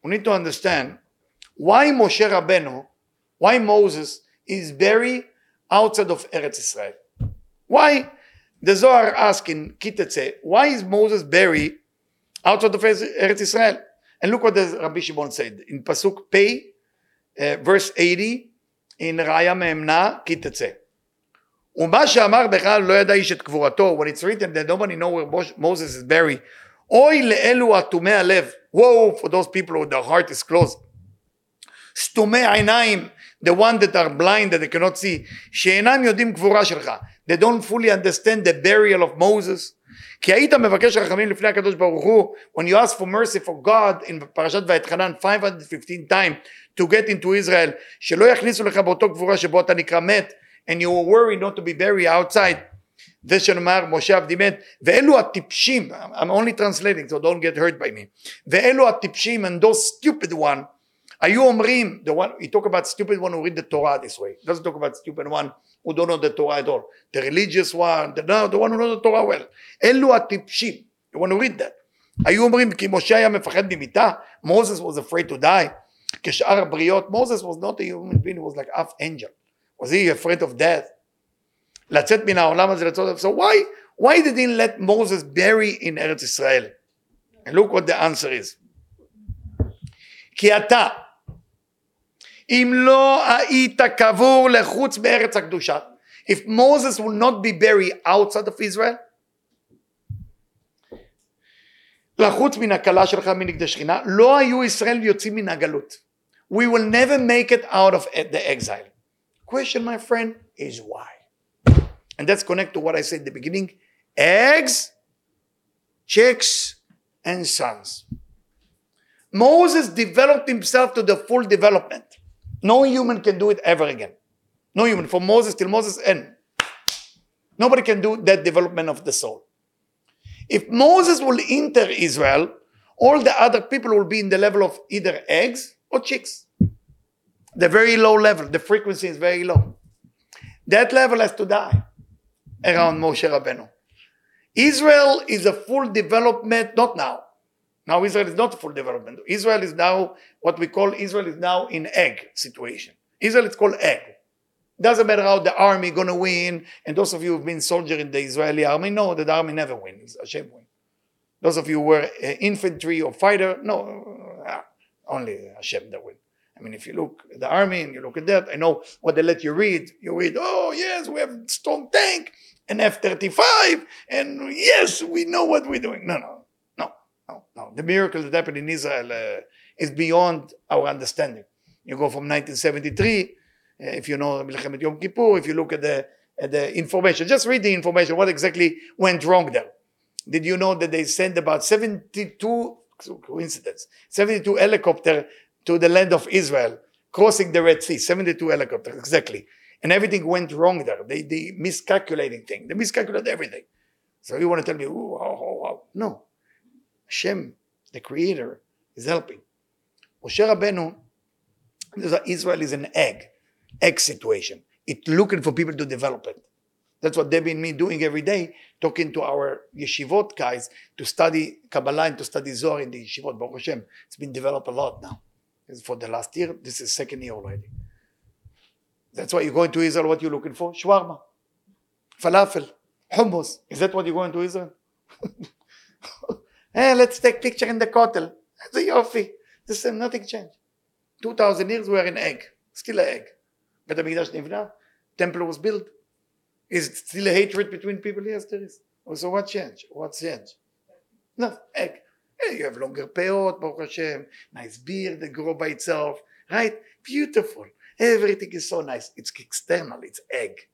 we need to understand why Moshe Rabbeinu, why Moses is buried outside of Eretz Israel. Why? The Zohar asking Ki Tetzei, why is Moses buried outside of Eretz Israel? And look what the Rabbi Shimon said in Pasuk Pei, uh, verse 80, in Raya Me'emna, Ki Tetzei. ומה שאמר בכלל לא ידע איש את קבורתו, when it's written that nobody know where Moses is buried. אוי לאלו אטומי הלב, woe for those people who their heart is closed. סתומי העיניים, the one that are blind that they cannot see, שאינם יודעים קבורה שלך, they don't fully understand the burial of Moses. כי היית מבקש רחמים לפני הקדוש ברוך הוא, when you ask for mercy for God in פרשת ואתחנן 515 times to get into Israel, שלא יכניסו לך באותו קבורה שבו אתה נקרא מת, and you were worried not to be buried outside. זה שנאמר משה עבדי מת, ואלו הטיפשים, I'm only translating so don't get hurt by me, ואלו הטיפשים and those stupid one, היו אומרים, the one, he talk about stupid one who read the Torah this way, he doesn't talk about stupid one who don't know the Torah at all, the religious one, the, no, the one who knows the Torah well, אלו הטיפשים, the one who read that, היו אומרים כי משה היה מפחד ממיתה, Moses was afraid to die, כשאר הבריות, Moses was not a human being, he was like half angel, was he afraid of death? לצאת מן העולם הזה לצאת, so why, why they didn't let Moses bury in ארץ ישראל? And look what the answer is. כי אתה, אם לא היית קבור לחוץ מארץ הקדושה, if Moses will not be buried outside of Israel, לחוץ מן הכלה שלך מנגד שכינה, לא היו ישראל יוצאים מן הגלות. We will never make it out of the exile. Question, my friend, is why? And that's connect to what I said in the beginning. Eggs, chicks, and sons. Moses developed himself to the full development. No human can do it ever again. No human. From Moses till Moses end. Nobody can do that development of the soul. If Moses will enter Israel, all the other people will be in the level of either eggs or chicks. The very low level, the frequency is very low. That level has to die around Moshe Rabbeinu. Israel is a full development, not now. Now Israel is not full development. Israel is now what we call Israel is now in egg situation. Israel is called egg. Doesn't matter how the army gonna win. And those of you who've been soldier in the Israeli army know that the army never wins. Hashem win. Those of you who were uh, infantry or fighter, no, uh, only Hashem that win. I mean, if you look at the army and you look at that, I know what they let you read. You read, oh yes, we have strong tank and F-35, and yes, we know what we're doing. No, no, no, no, no. The miracle that happened in Israel uh, is beyond our understanding. You go from 1973 eh, if you know Milchemet Yom Kippur, if you look at the, at the information, just read the information, what exactly went wrong there. Did you know that they sent about 72, coincidence, 72 helicopter to the land of Israel, crossing the Red Sea, 72 helicopters, exactly. And everything went wrong there. They, they miscalculating thing. They miscalculate everything. So you want to tell me, oh, oh, oh. no. Hashem, the creator, is helping. Moshe Rabbeinu, Israel is an egg. X situation. It's looking for people to develop it. That's what Debbie and me doing every day, talking to our yeshivot guys to study Kabbalah and to study Zohar in the yeshivot. Baruch Hashem, it's been developed a lot now. For the last year, this is second year already. That's why you're going to Israel. What you're looking for? Shawarma, falafel, hummus. Is that what you're going to Israel? hey, eh, let's take picture in the kotel. That's a yofi. The same, nothing changed. 2,000 years we are an egg, still an egg. But the Mikdash Nivna, temple was built. Is still a hatred between people? Yes, there is. So what changed? What changed? Nothing. Egg. Hey, you have longer peyot, Baruch Hashem, nice beard that grow by itself, right? Beautiful. Everything is so nice. It's external, it's egg.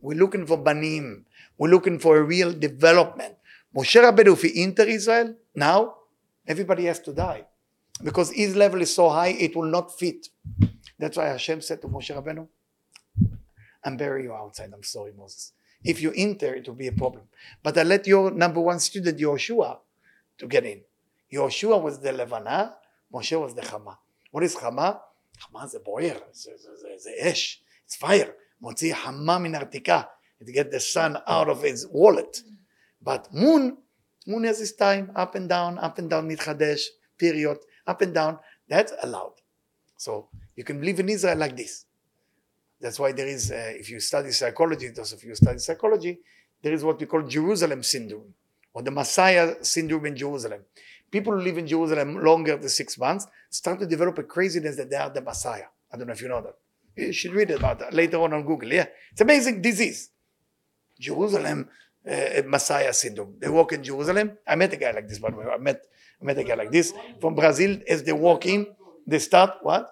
We're looking for banim. We're looking for a real development. Moshe Rabbeinu, if he enter Israel, now everybody has to die. Because his level is so high, it will not fit. That's why Hashem said to Moshe Rabbeinu, I'm bury you outside. I'm sorry, Moses. If you enter, it will be a problem. But I let your number one student, Yoshua, to get in. Yoshua was the Levana, Moshe was the Chama. What is Chama? Chama is a boyer, it's, it's, it's, it's, fire. Motzi chama min artika. It get the sun out of his wallet. But moon, moon has his time, up and down, up and down, mitchadesh, period up and down, that's allowed. So you can live in Israel like this. That's why there is, uh, if you study psychology, those of you study psychology, there is what we call Jerusalem syndrome or the Messiah syndrome in Jerusalem. People who live in Jerusalem longer than six months start to develop a craziness that they are the Messiah. I don't know if you know that. You should read about that later on on Google. Yeah, it's amazing disease. Jerusalem uh, Messiah syndrome. They walk in Jerusalem. I met a guy like this, by the way. I met, I met a guy like this from Brazil. As they walk in, they start what?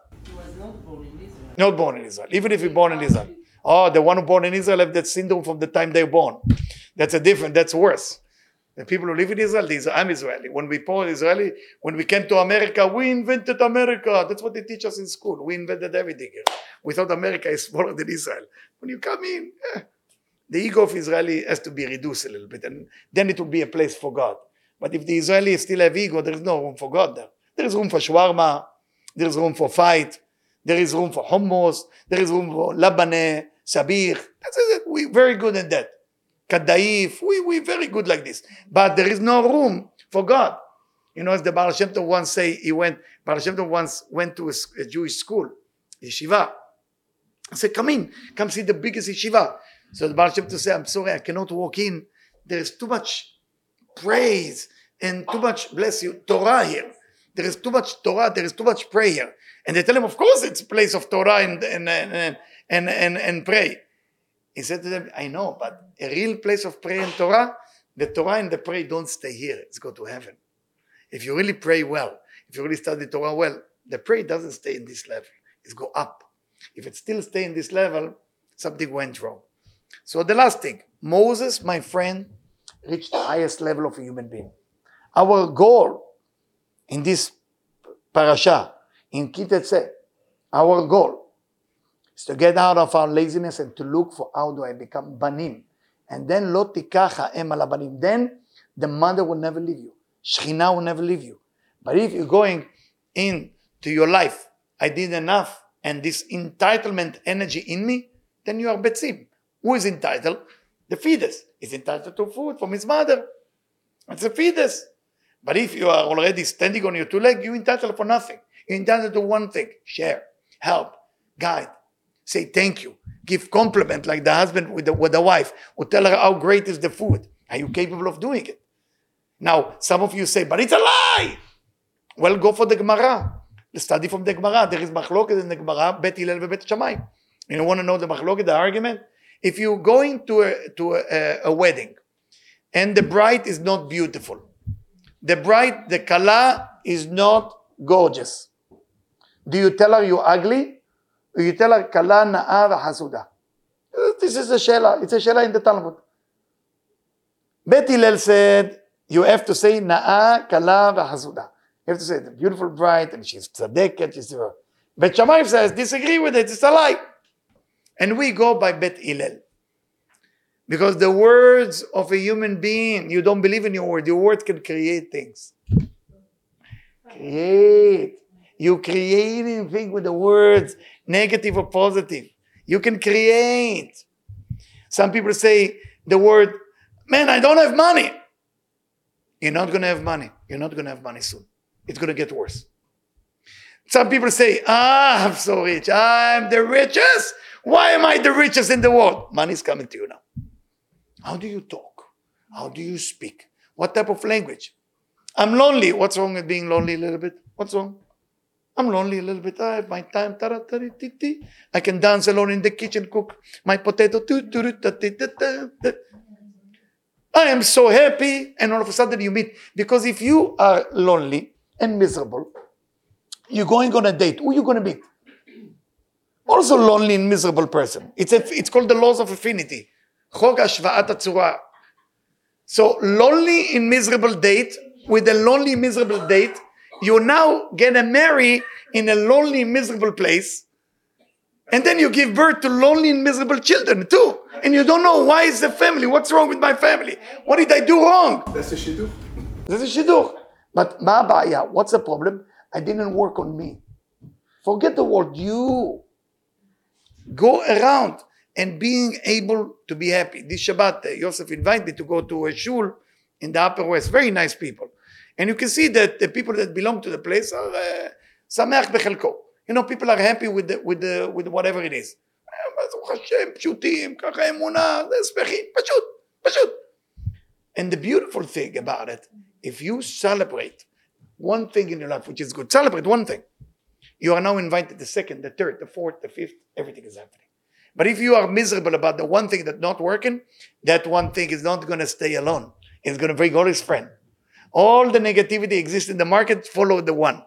Not born in Israel. Even if you're born in Israel. Oh, the one who born in Israel have that syndrome from the time they're born. That's a different, that's worse. The people who live in Israel, these, I'm Israeli. When we born Israeli, when we came to America, we invented America. That's what they teach us in school. We invented everything here. We thought America is smaller than Israel. When you come in, eh, the ego of Israeli has to be reduced a little bit, and then it will be a place for God. But if the Israelis still have ego, there is no room for God there. There is room for shawarma, there is room for fight, there is room for hummus. There is room for labane, sabir. That's it. We very good at that. Kadaif. We we very good like this. But there is no room for God. You know, as the Baal Shem Tov once say, he went. Baal Shem Tov once went to a, a Jewish school, yeshiva. I said, "Come in, come see the biggest yeshiva." So the Baal Shem Tov said, "I'm sorry, I cannot walk in. There is too much praise and too much bless you Torah here. There is too much Torah. There is too much prayer." And they tell him, of course it's place of Torah and, and, and, and, and, and pray. He said to them, I know, but a real place of prayer and Torah, the Torah and the prayer don't stay here. It's go to heaven. If you really pray well, if you really study Torah well, the prayer doesn't stay in this level. It's go up. If it still stay in this level, something went wrong. So the last thing, Moses, my friend, reached the highest level of a human being. Our goal in this parasha, in Ki Tetzei, our goal is to get out of our laziness and to look for how do I become banim. And then lo tikach ha'em ala banim. Then the mother will never leave you. Shechina will never leave you. But if you're going into your life, I did enough, and this entitlement energy in me, then you are betzim. Who is entitled? The fetus is entitled to food from his mother. It's a fetus. But if you are already standing on your two legs, you're entitled for nothing. You're entitled to one thing share, help, guide, say thank you, give compliment like the husband with the, with the wife, or tell her how great is the food. Are you capable of doing it? Now, some of you say, but it's a lie. Well, go for the Gemara. Study from the Gemara. There is machloket in the Gemara, Bet Hillel and Shammai. You want to know the machloket, the argument? If you're going to a, to a, a wedding and the bride is not beautiful, the bride, the kala is not gorgeous. Do you tell her you're ugly? Or you tell her kala na'a hasuda? This is a shela. It's a shela in the Talmud. Bet Hillel said you have to say na'a kala v'hasuda. You have to say the beautiful bride and she's tzadeket. She's Bet Shammai says disagree with it. It's a lie. And we go by Bet Hillel. Because the words of a human being, you don't believe in your word. Your word can create things. Create. You create anything with the words, negative or positive. You can create. Some people say the word, man, I don't have money. You're not going to have money. You're not going to have money soon. It's going to get worse. Some people say, ah, I'm so rich. I'm the richest. Why am I the richest in the world? Money's coming to you now. How do you talk? How do you speak? What type of language? I'm lonely. What's wrong with being lonely a little bit? What's wrong? I'm lonely a little bit. I have my time. I can dance alone in the kitchen, cook my potato. I am so happy. And all of a sudden you meet. Because if you are lonely and miserable, you're going on a date. Who are you going to meet? Also lonely and miserable person. It's, a, it's called the laws of affinity. חוק השוואת הצורה. So lonely in miserable date, with a lonely miserable date, you now get a marry in a lonely miserable place, and then you give birth to lonely and miserable children too. And you don't know why is the family, what's wrong with my family? What did I do wrong? That's a shidduch. That's a shidduch. But ma ba'aya, what's the problem? I didn't work on me. Forget the word you. Go around and being able to be happy. This Shabbat, uh, Yosef invited me to go to a shul in the Upper West. Very nice people. And you can see that the people that belong to the place are uh, sameach bechelko. You know, people are happy with the, with the, with whatever it is. And the beautiful thing about it, if you celebrate one thing in your life, which is good, celebrate one thing. You are now invited the second, the third, the fourth, the fifth, everything is happening. But if you are miserable about the one thing that's not working, that one thing is not going to stay alone. It's going to bring all his friend. All the negativity exists in the market, follow the one.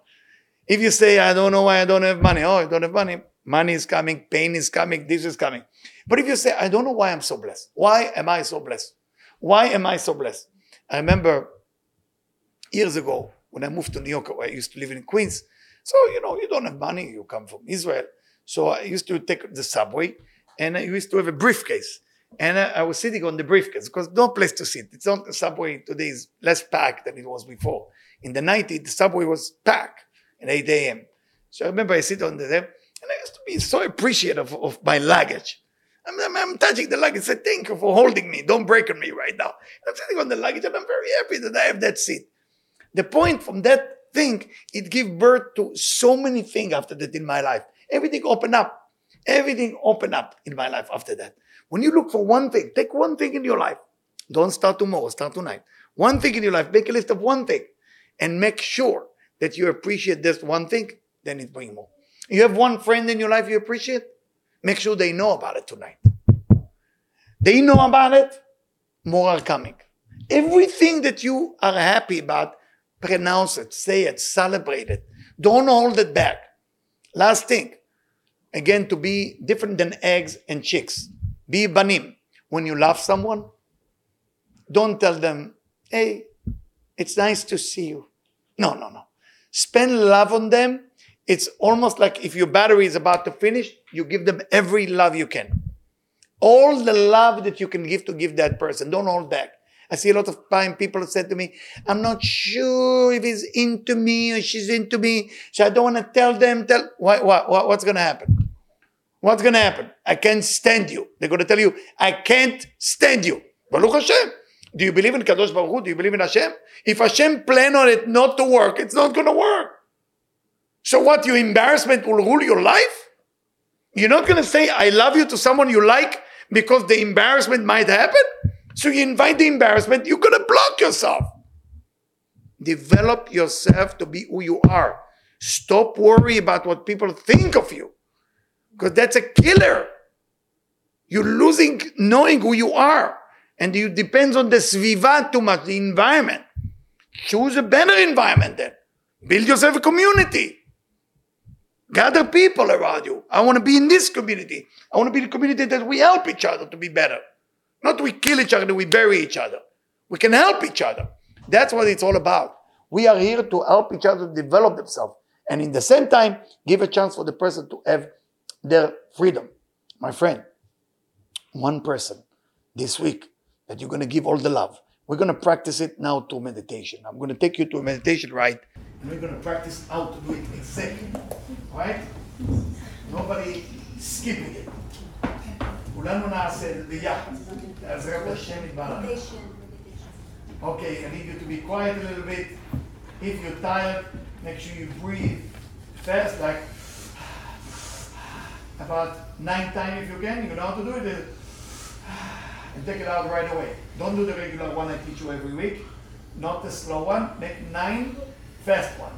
If you say, I don't know why I don't have money, oh, I don't have money, money is coming, pain is coming, this is coming. But if you say, I don't know why I'm so blessed, why am I so blessed? Why am I so blessed? I remember years ago when I moved to New York, I used to live in Queens. So, you know, you don't have money, you come from Israel. So I used to take the subway and I used to have a briefcase. And I, I was sitting on the briefcase because no place to sit. It's not the subway today is less packed than it was before. In the 90s, the subway was packed at 8 a.m. So I remember I sit on there and I used to be so appreciative of, of my luggage. I'm, I'm, I'm, touching the luggage. I say, thank you for holding me. Don't break on me right now. I'm sitting on the luggage and I'm very happy that I have that seat. The point from that thing, it gave birth to so many things after that in my life. Everything opened up. Everything opened up in my life after that. When you look for one thing, take one thing in your life. Don't start tomorrow, start tonight. One thing in your life, make a list of one thing and make sure that you appreciate this one thing, then it brings more. You have one friend in your life you appreciate, make sure they know about it tonight. They know about it, more are coming. Everything that you are happy about, pronounce it, say it, celebrate it. Don't hold it back. Last thing, again, to be different than eggs and chicks. Be banim. when you love someone? Don't tell them, hey, it's nice to see you. No, no, no. Spend love on them. It's almost like if your battery is about to finish, you give them every love you can. All the love that you can give to give that person. Don't hold back. I see a lot of time people have said to me, I'm not sure if he's into me or she's into me. So I don't want to tell them, tell what, what, what what's gonna happen? What's gonna happen? I can't stand you. They're gonna tell you, I can't stand you. Baruch Hashem. Do you believe in Kadosh Baruch Hu? Do you believe in Hashem? If Hashem plan on it not to work, it's not gonna work. So what, your embarrassment will rule your life? You're not gonna say, I love you to someone you like because the embarrassment might happen? So you invite the embarrassment, you're gonna block yourself. Develop yourself to be who you are. Stop worry about what people think of you. Because that's a killer. You're losing knowing who you are. And you depends on the sviva too much, the environment. Choose a better environment then. Build yourself a community. Gather people around you. I want to be in this community. I want to be the community that we help each other to be better. Not we kill each other, we bury each other. We can help each other. That's what it's all about. We are here to help each other develop themselves. And in the same time, give a chance for the person to have their freedom. My friend, one person this week that you're going to give all the love. We're going to practice it now to meditation. I'm going to take you to a meditation right, and we're going to practice how to do it exactly. Right? Nobody skipping it. כולנו נעשה ביחד. בעזרת השם יתברך. Okay, I need you to be quiet a little bit. If you're tired, make sure you breathe fast, like about nine times if you can. You know how to do it. And take it out right away. Don't do the regular one I teach you every week. Not the slow one. Make nine fast one.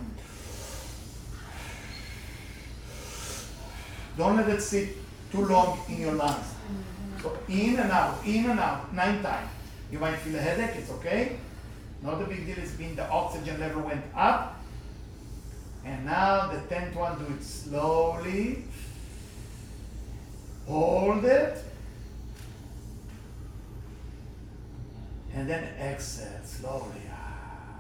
Don't let it sit too long in your lungs. So in and out, in and out, nine times. You might feel a headache, it's okay. Not a big deal, it's been the oxygen level went up. And now the tenth one, do it slowly. Hold it. And then exhale slowly. Ah.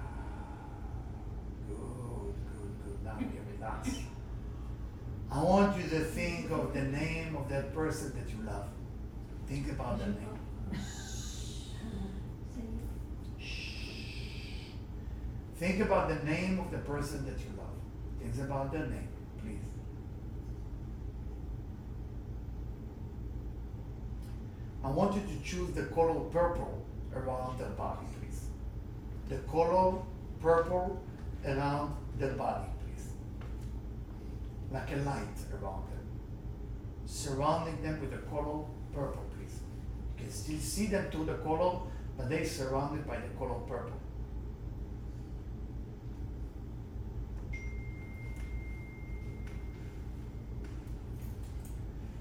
Good, good, good. Now you relax. I want you to think of the name of that person that you love. Think about the name. Think about the name of the person that you love. Think about their name, please. I want you to choose the color purple around their body, please. The color purple around their body, please. Like a light around them. Surrounding them with the color purple, can still see them through the color, but they're surrounded by the color purple.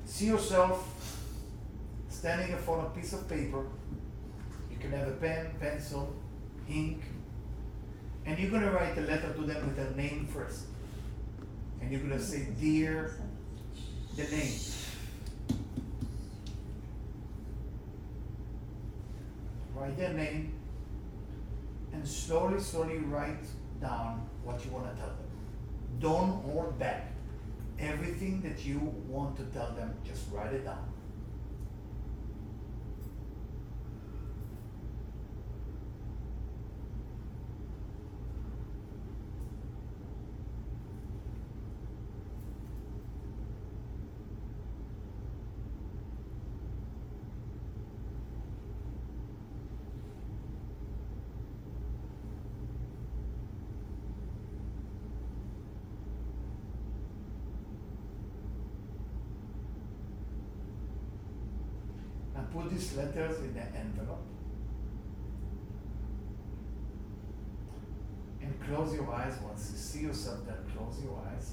See yourself standing in front of a piece of paper. You can have a pen, pencil, ink, and you're going to write a letter to them with their name first. And you're going to say, Dear, the name. Write their name and slowly, slowly write down what you want to tell them. Don't hold back. Everything that you want to tell them, just write it down. and put these letters in an envelope. And close your eyes once you see yourself there, close your eyes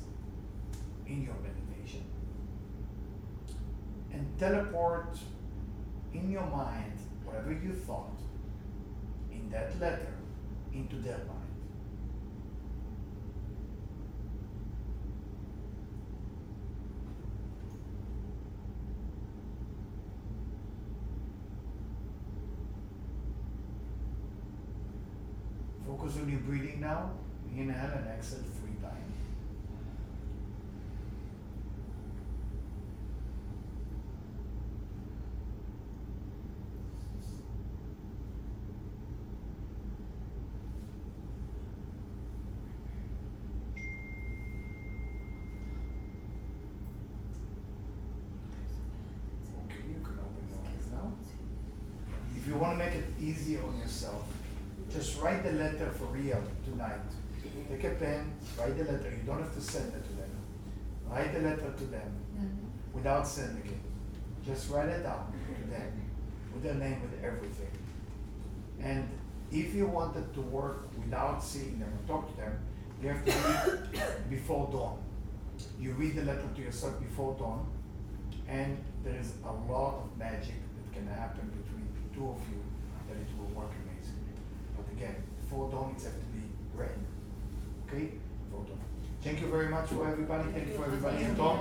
in your meditation. And teleport in your mind whatever you thought in that letter into their mind. Focus on your breathing now. Inhale and exhale three times. Okay, you can open your eyes now. If you want to make it easier on yourself, just write the letter for real tonight. Take a pen, write the letter. You don't have to send it to them. Write the letter to them mm-hmm. without sending it. Just write it down to them with their name, with everything. And if you wanted to work without seeing them or talk to them, you have to read before dawn. You read the letter to yourself before dawn, and there is a lot of magic that can happen between the two of you that it will work again, it has to be read. Okay? Before dawn. Thank you very much for everybody. Thank you for everybody at home.